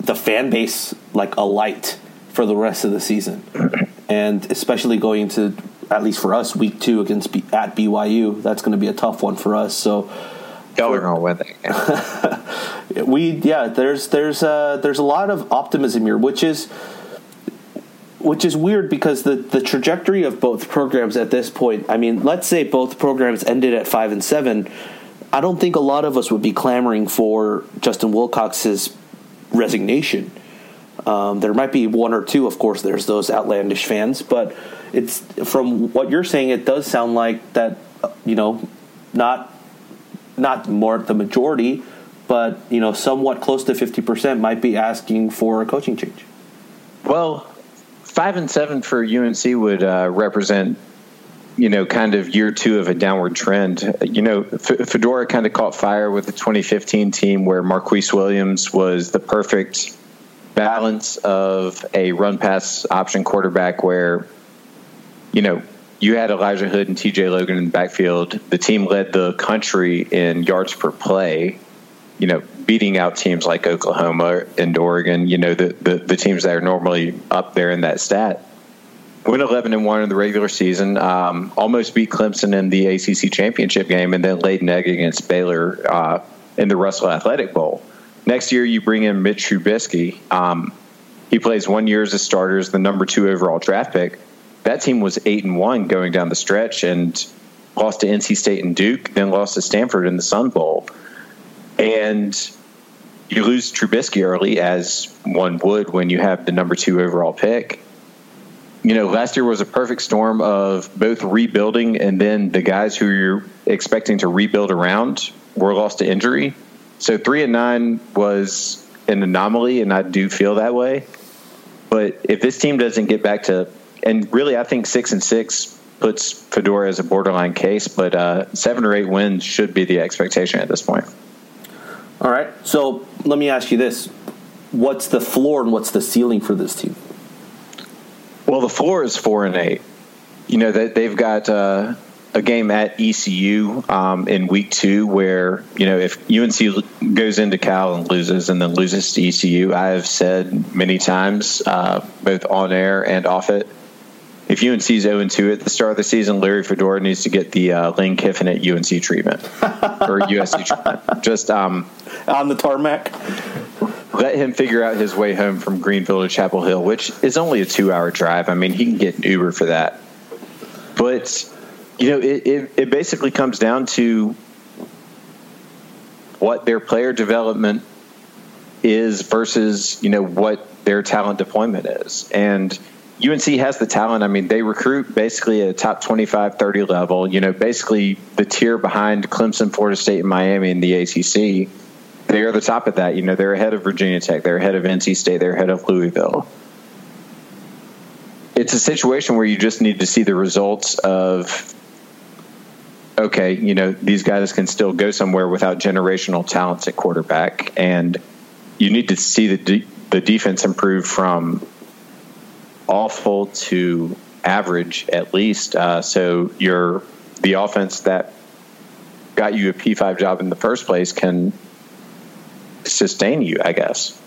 the fan base like alight for the rest of the season. And especially going into at least for us week two against B- at BYU, that's going to be a tough one for us. So are gonna win that we yeah, there's there's uh, there's a lot of optimism here, which is which is weird because the the trajectory of both programs at this point. I mean, let's say both programs ended at five and seven. I don't think a lot of us would be clamoring for Justin Wilcox's resignation. Um, there might be one or two, of course. There's those outlandish fans, but it's from what you're saying. It does sound like that. You know, not not more the majority, but you know, somewhat close to fifty percent might be asking for a coaching change. Well, five and seven for UNC would uh, represent, you know, kind of year two of a downward trend. You know, F- Fedora kind of caught fire with the 2015 team where Marquise Williams was the perfect balance of a run pass option quarterback where, you know, you had Elijah Hood and TJ Logan in the backfield. The team led the country in yards per play, you know, beating out teams like Oklahoma and Oregon, you know, the, the, the teams that are normally up there in that stat. Went 11 and 1 in the regular season, um, almost beat Clemson in the ACC championship game, and then laid an egg against Baylor uh, in the Russell Athletic Bowl. Next year, you bring in Mitch Trubisky. Um, he plays one year as a starter, as the number two overall draft pick that team was eight and one going down the stretch and lost to NC State and Duke, then lost to Stanford in the Sun Bowl. And you lose Trubisky early, as one would when you have the number two overall pick. You know, last year was a perfect storm of both rebuilding and then the guys who you're expecting to rebuild around were lost to injury. So three and nine was an anomaly, and I do feel that way. But if this team doesn't get back to and really, I think six and six puts Fedora as a borderline case, but uh, seven or eight wins should be the expectation at this point. All right. So let me ask you this: What's the floor and what's the ceiling for this team? Well, the floor is four and eight. You know that they've got uh, a game at ECU um, in week two, where you know if UNC goes into Cal and loses, and then loses to ECU, I have said many times, uh, both on air and off it, if UNC is 0 2 at the start of the season, Larry Fedora needs to get the uh, Lane Kiffin at UNC treatment or USC treatment. Just um, on the tarmac. Let him figure out his way home from Greenville to Chapel Hill, which is only a two hour drive. I mean, he can get an Uber for that. But, you know, it, it, it basically comes down to what their player development is versus, you know, what their talent deployment is. And, UNC has the talent. I mean, they recruit basically at a top 25, 30 level, you know, basically the tier behind Clemson, Florida State, and Miami in the ACC. They are the top of that. You know, they're ahead of Virginia Tech, they're ahead of NC State, they're ahead of Louisville. It's a situation where you just need to see the results of, okay, you know, these guys can still go somewhere without generational talents at quarterback. And you need to see the, de- the defense improve from awful to average at least. Uh, so your the offense that got you a P5 job in the first place can sustain you, I guess.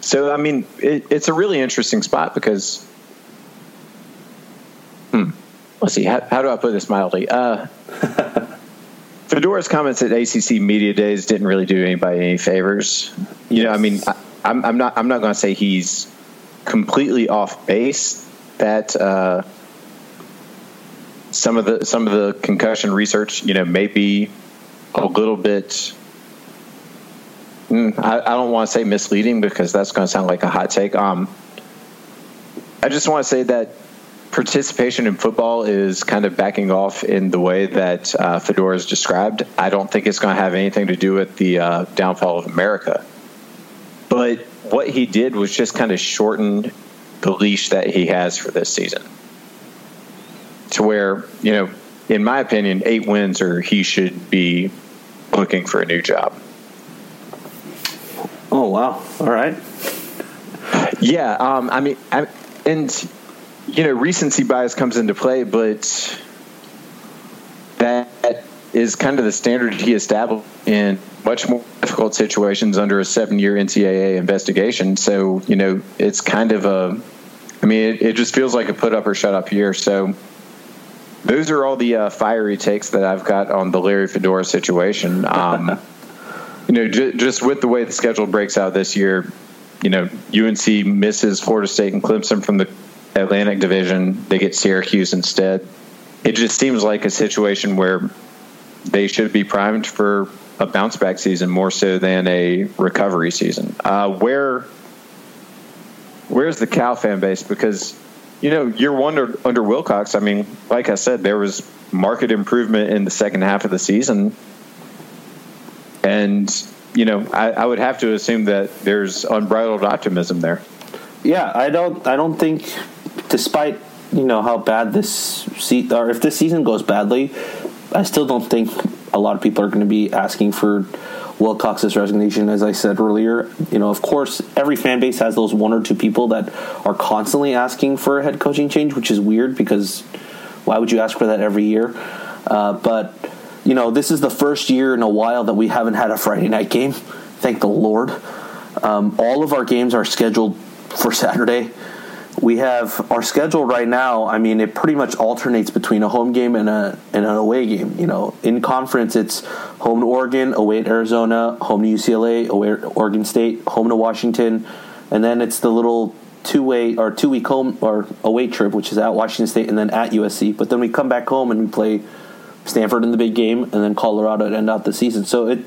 So I mean, it, it's a really interesting spot because, hmm, let's see, how, how do I put this mildly? Uh, Fedora's comments at ACC media days didn't really do anybody any favors. You know, I mean, I, I'm, I'm not I'm not going to say he's completely off base that uh, some of the some of the concussion research, you know, may be a little bit. Mm, I, I, don't want to say misleading because that's going to sound like a hot take. Um, I just want to say that participation in football is kind of backing off in the way that uh, Fedora has described. I don't think it's going to have anything to do with the uh, downfall of America. But what he did was just kind of shorten the leash that he has for this season to where, you know, in my opinion, eight wins or he should be looking for a new job. Oh wow! All right. Yeah, um, I mean, I, and you know, recency bias comes into play, but is kind of the standard he established in much more difficult situations under a seven-year NCAA investigation. So you know, it's kind of a, I mean, it, it just feels like a put up or shut up year. So those are all the uh, fiery takes that I've got on the Larry Fedora situation. Um, you know, j- just with the way the schedule breaks out this year, you know, UNC misses Florida State and Clemson from the Atlantic Division. They get Syracuse instead. It just seems like a situation where they should be primed for a bounce back season more so than a recovery season. Uh, where where's the Cal fan base? Because you know, one under, under Wilcox, I mean, like I said, there was market improvement in the second half of the season. And, you know, I, I would have to assume that there's unbridled optimism there. Yeah, I don't I don't think despite, you know, how bad this se- or if this season goes badly, I still don't think a lot of people are going to be asking for Wilcox's resignation, as I said earlier. You know, of course, every fan base has those one or two people that are constantly asking for a head coaching change, which is weird because why would you ask for that every year? Uh, but you know, this is the first year in a while that we haven't had a Friday night game. Thank the Lord. Um, all of our games are scheduled for Saturday we have our schedule right now. I mean, it pretty much alternates between a home game and a and an away game. You know, in conference, it's home to Oregon, away to Arizona, home to UCLA, away to Oregon State, home to Washington, and then it's the little two way or two week home or away trip, which is at Washington State and then at USC. But then we come back home and we play Stanford in the big game, and then Colorado to end out the season. So it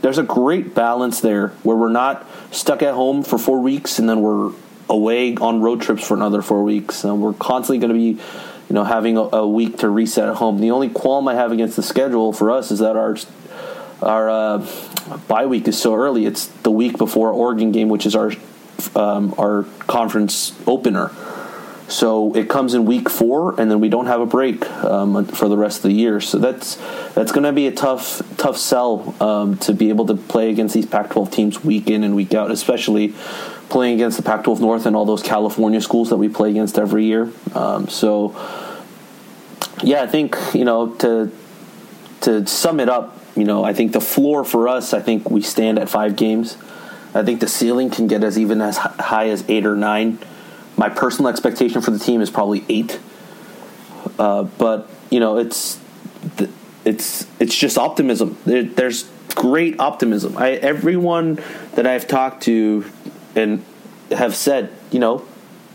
there's a great balance there where we're not stuck at home for four weeks and then we're away on road trips for another four weeks. Uh, we're constantly going to be, you know, having a, a, week to reset at home. The only qualm I have against the schedule for us is that our our uh, bye week is so early. It's the week before Oregon game, which is our um, our conference opener. So it comes in week four, and then we don't have a break um, for the rest of the year. So that's that's going to be a tough tough sell um, to be able to play against these Pac-12 teams week in and week out, especially playing against the Pac-12 North and all those California schools that we play against every year. Um, so, yeah, I think you know to to sum it up, you know, I think the floor for us, I think we stand at five games. I think the ceiling can get as even as high as eight or nine. My personal expectation for the team is probably eight, uh, but you know, it's it's it's just optimism. There, there's great optimism. I everyone that I've talked to and have said, you know,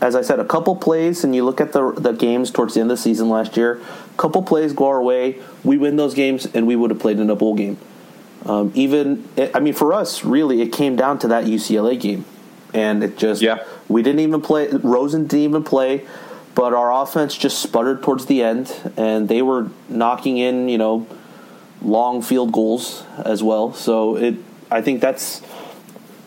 as I said, a couple plays, and you look at the the games towards the end of the season last year, a couple plays go our way, we win those games, and we would have played in a bowl game. Um, even, I mean, for us, really, it came down to that UCLA game, and it just yeah. we didn't even play. Rosen didn't even play, but our offense just sputtered towards the end, and they were knocking in, you know, long field goals as well. So it, I think that's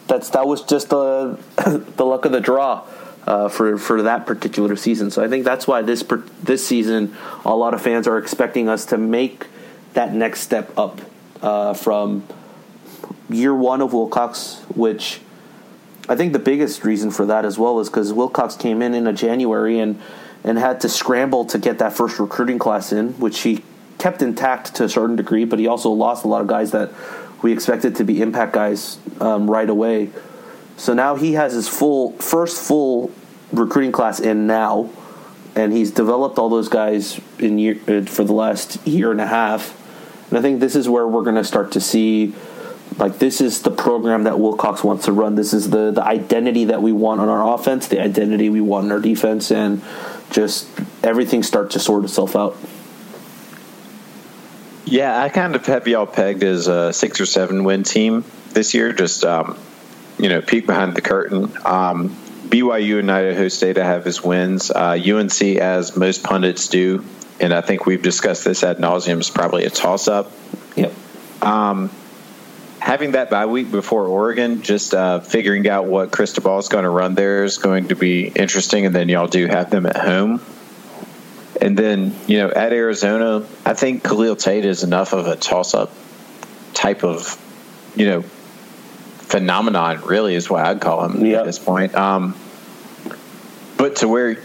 that's that was just the the luck of the draw uh, for for that particular season. So I think that's why this this season a lot of fans are expecting us to make that next step up uh, from year one of Wilcox, which I think the biggest reason for that as well is because Wilcox came in in a January and and had to scramble to get that first recruiting class in, which he kept intact to a certain degree, but he also lost a lot of guys that we expected to be impact guys um, right away. So now he has his full first full recruiting class in now, and he's developed all those guys in year, uh, for the last year and a half. And I think this is where we're going to start to see, like this is the program that Wilcox wants to run. This is the the identity that we want on our offense, the identity we want in our defense, and just everything start to sort itself out. Yeah, I kind of have y'all pegged as a six or seven win team this year. Just um, you know, peek behind the curtain. Um, BYU and Idaho State I have as wins. Uh, UNC, as most pundits do, and I think we've discussed this ad nauseum, is probably a toss up. Yep. Um, having that bye week before Oregon, just uh, figuring out what Cristobal is going to run there is going to be interesting, and then y'all do have them at home. And then, you know, at Arizona, I think Khalil Tate is enough of a toss up type of, you know, phenomenon, really, is what I'd call him at this point. Um, but to where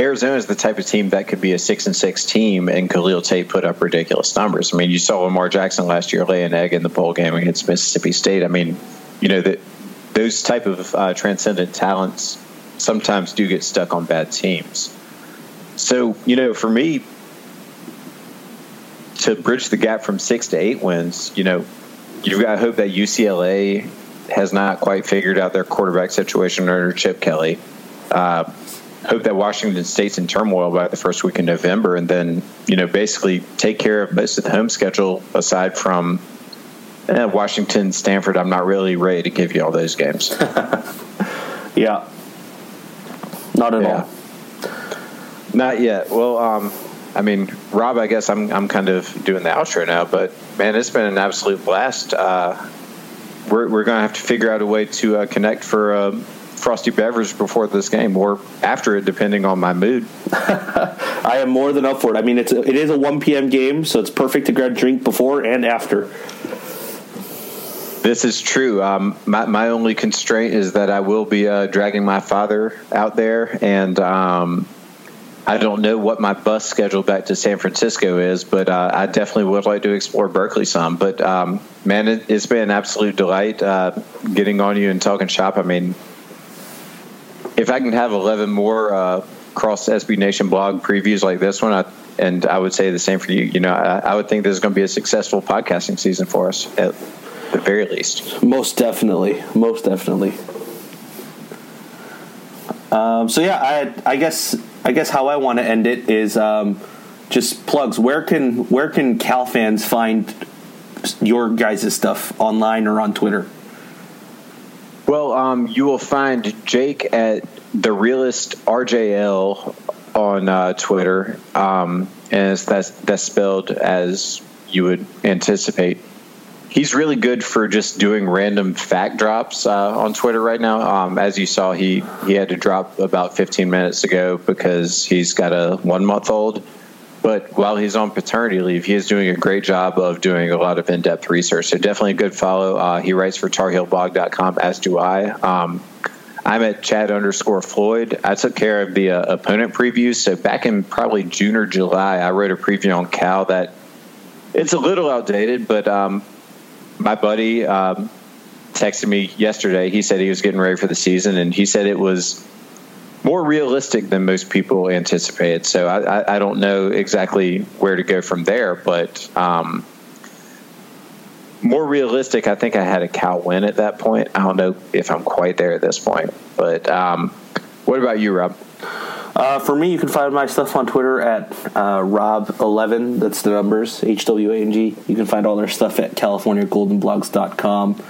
Arizona is the type of team that could be a six and six team, and Khalil Tate put up ridiculous numbers. I mean, you saw Lamar Jackson last year lay an egg in the bowl game against Mississippi State. I mean, you know that those type of uh, transcendent talents sometimes do get stuck on bad teams. So, you know, for me, to bridge the gap from six to eight wins, you know, you've got to hope that UCLA has not quite figured out their quarterback situation under Chip Kelly. Uh, hope that Washington State's in turmoil by the first week in November, and then you know basically take care of most of the home schedule aside from eh, Washington, Stanford. I'm not really ready to give you all those games. yeah, not at yeah. all. Not yet. Well, um, I mean, Rob, I guess I'm I'm kind of doing the outro now, but man, it's been an absolute blast. Uh, we're we're gonna have to figure out a way to uh, connect for a frosty beverage before this game or after it, depending on my mood. I am more than up for it. I mean, it's a, it is a 1 p.m. game, so it's perfect to grab a drink before and after. This is true. Um, my, my only constraint is that I will be uh, dragging my father out there, and um, I don't know what my bus schedule back to San Francisco is, but uh, I definitely would like to explore Berkeley some. But um, man, it, has been an absolute delight uh, getting on you and talking shop. I mean, if I can have 11 more uh, cross SB Nation blog previews like this one, I, and I would say the same for you. You know, I, I would think this is going to be a successful podcasting season for us at the very least. Most definitely, most definitely. Um, so yeah, I, I guess I guess how I want to end it is um, just plugs. Where can where can Cal fans find your guys' stuff online or on Twitter? Well, um, you will find Jake at the realist RJL on uh, Twitter, um, and that's that's spelled as you would anticipate he's really good for just doing random fact drops uh, on Twitter right now. Um, as you saw, he he had to drop about 15 minutes ago because he's got a one month old. But while he's on paternity leave, he is doing a great job of doing a lot of in depth research. So definitely a good follow. Uh, he writes for TarHeelBlog.com, as do I. Um, I'm at Chad underscore Floyd. I took care of the uh, opponent previews. So back in probably June or July, I wrote a preview on Cal that it's a little outdated, but um, my buddy um, texted me yesterday. He said he was getting ready for the season, and he said it was more realistic than most people anticipated. So I, I, I don't know exactly where to go from there, but um, more realistic. I think I had a Cal win at that point. I don't know if I'm quite there at this point, but um, what about you, Rob? Uh, for me, you can find my stuff on Twitter at uh, Rob11. That's the numbers, H W A N G. You can find all their stuff at CaliforniaGoldenBlogs.com.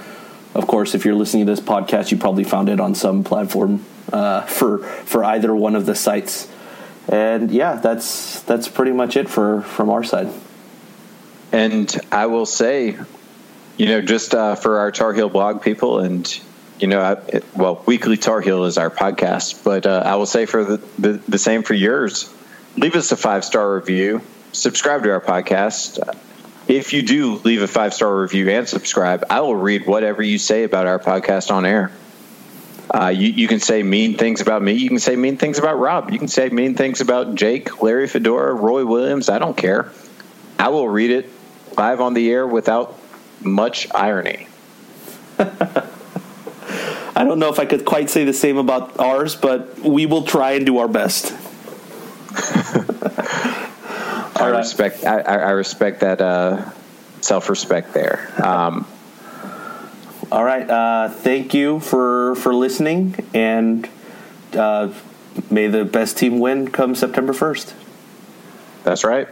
Of course, if you're listening to this podcast, you probably found it on some platform uh, for for either one of the sites. And yeah, that's that's pretty much it for from our side. And I will say, you know, just uh, for our Tar Heel blog people and you know, I, well, Weekly Tar Heel is our podcast, but uh, I will say for the, the, the same for yours. Leave us a five star review. Subscribe to our podcast. If you do leave a five star review and subscribe, I will read whatever you say about our podcast on air. Uh, you, you can say mean things about me. You can say mean things about Rob. You can say mean things about Jake, Larry Fedora, Roy Williams. I don't care. I will read it live on the air without much irony. I don't know if I could quite say the same about ours, but we will try and do our best. I respect. I, I, respect that uh, self-respect there. Um, all right. Uh, thank you for for listening, and uh, may the best team win come September first. That's right.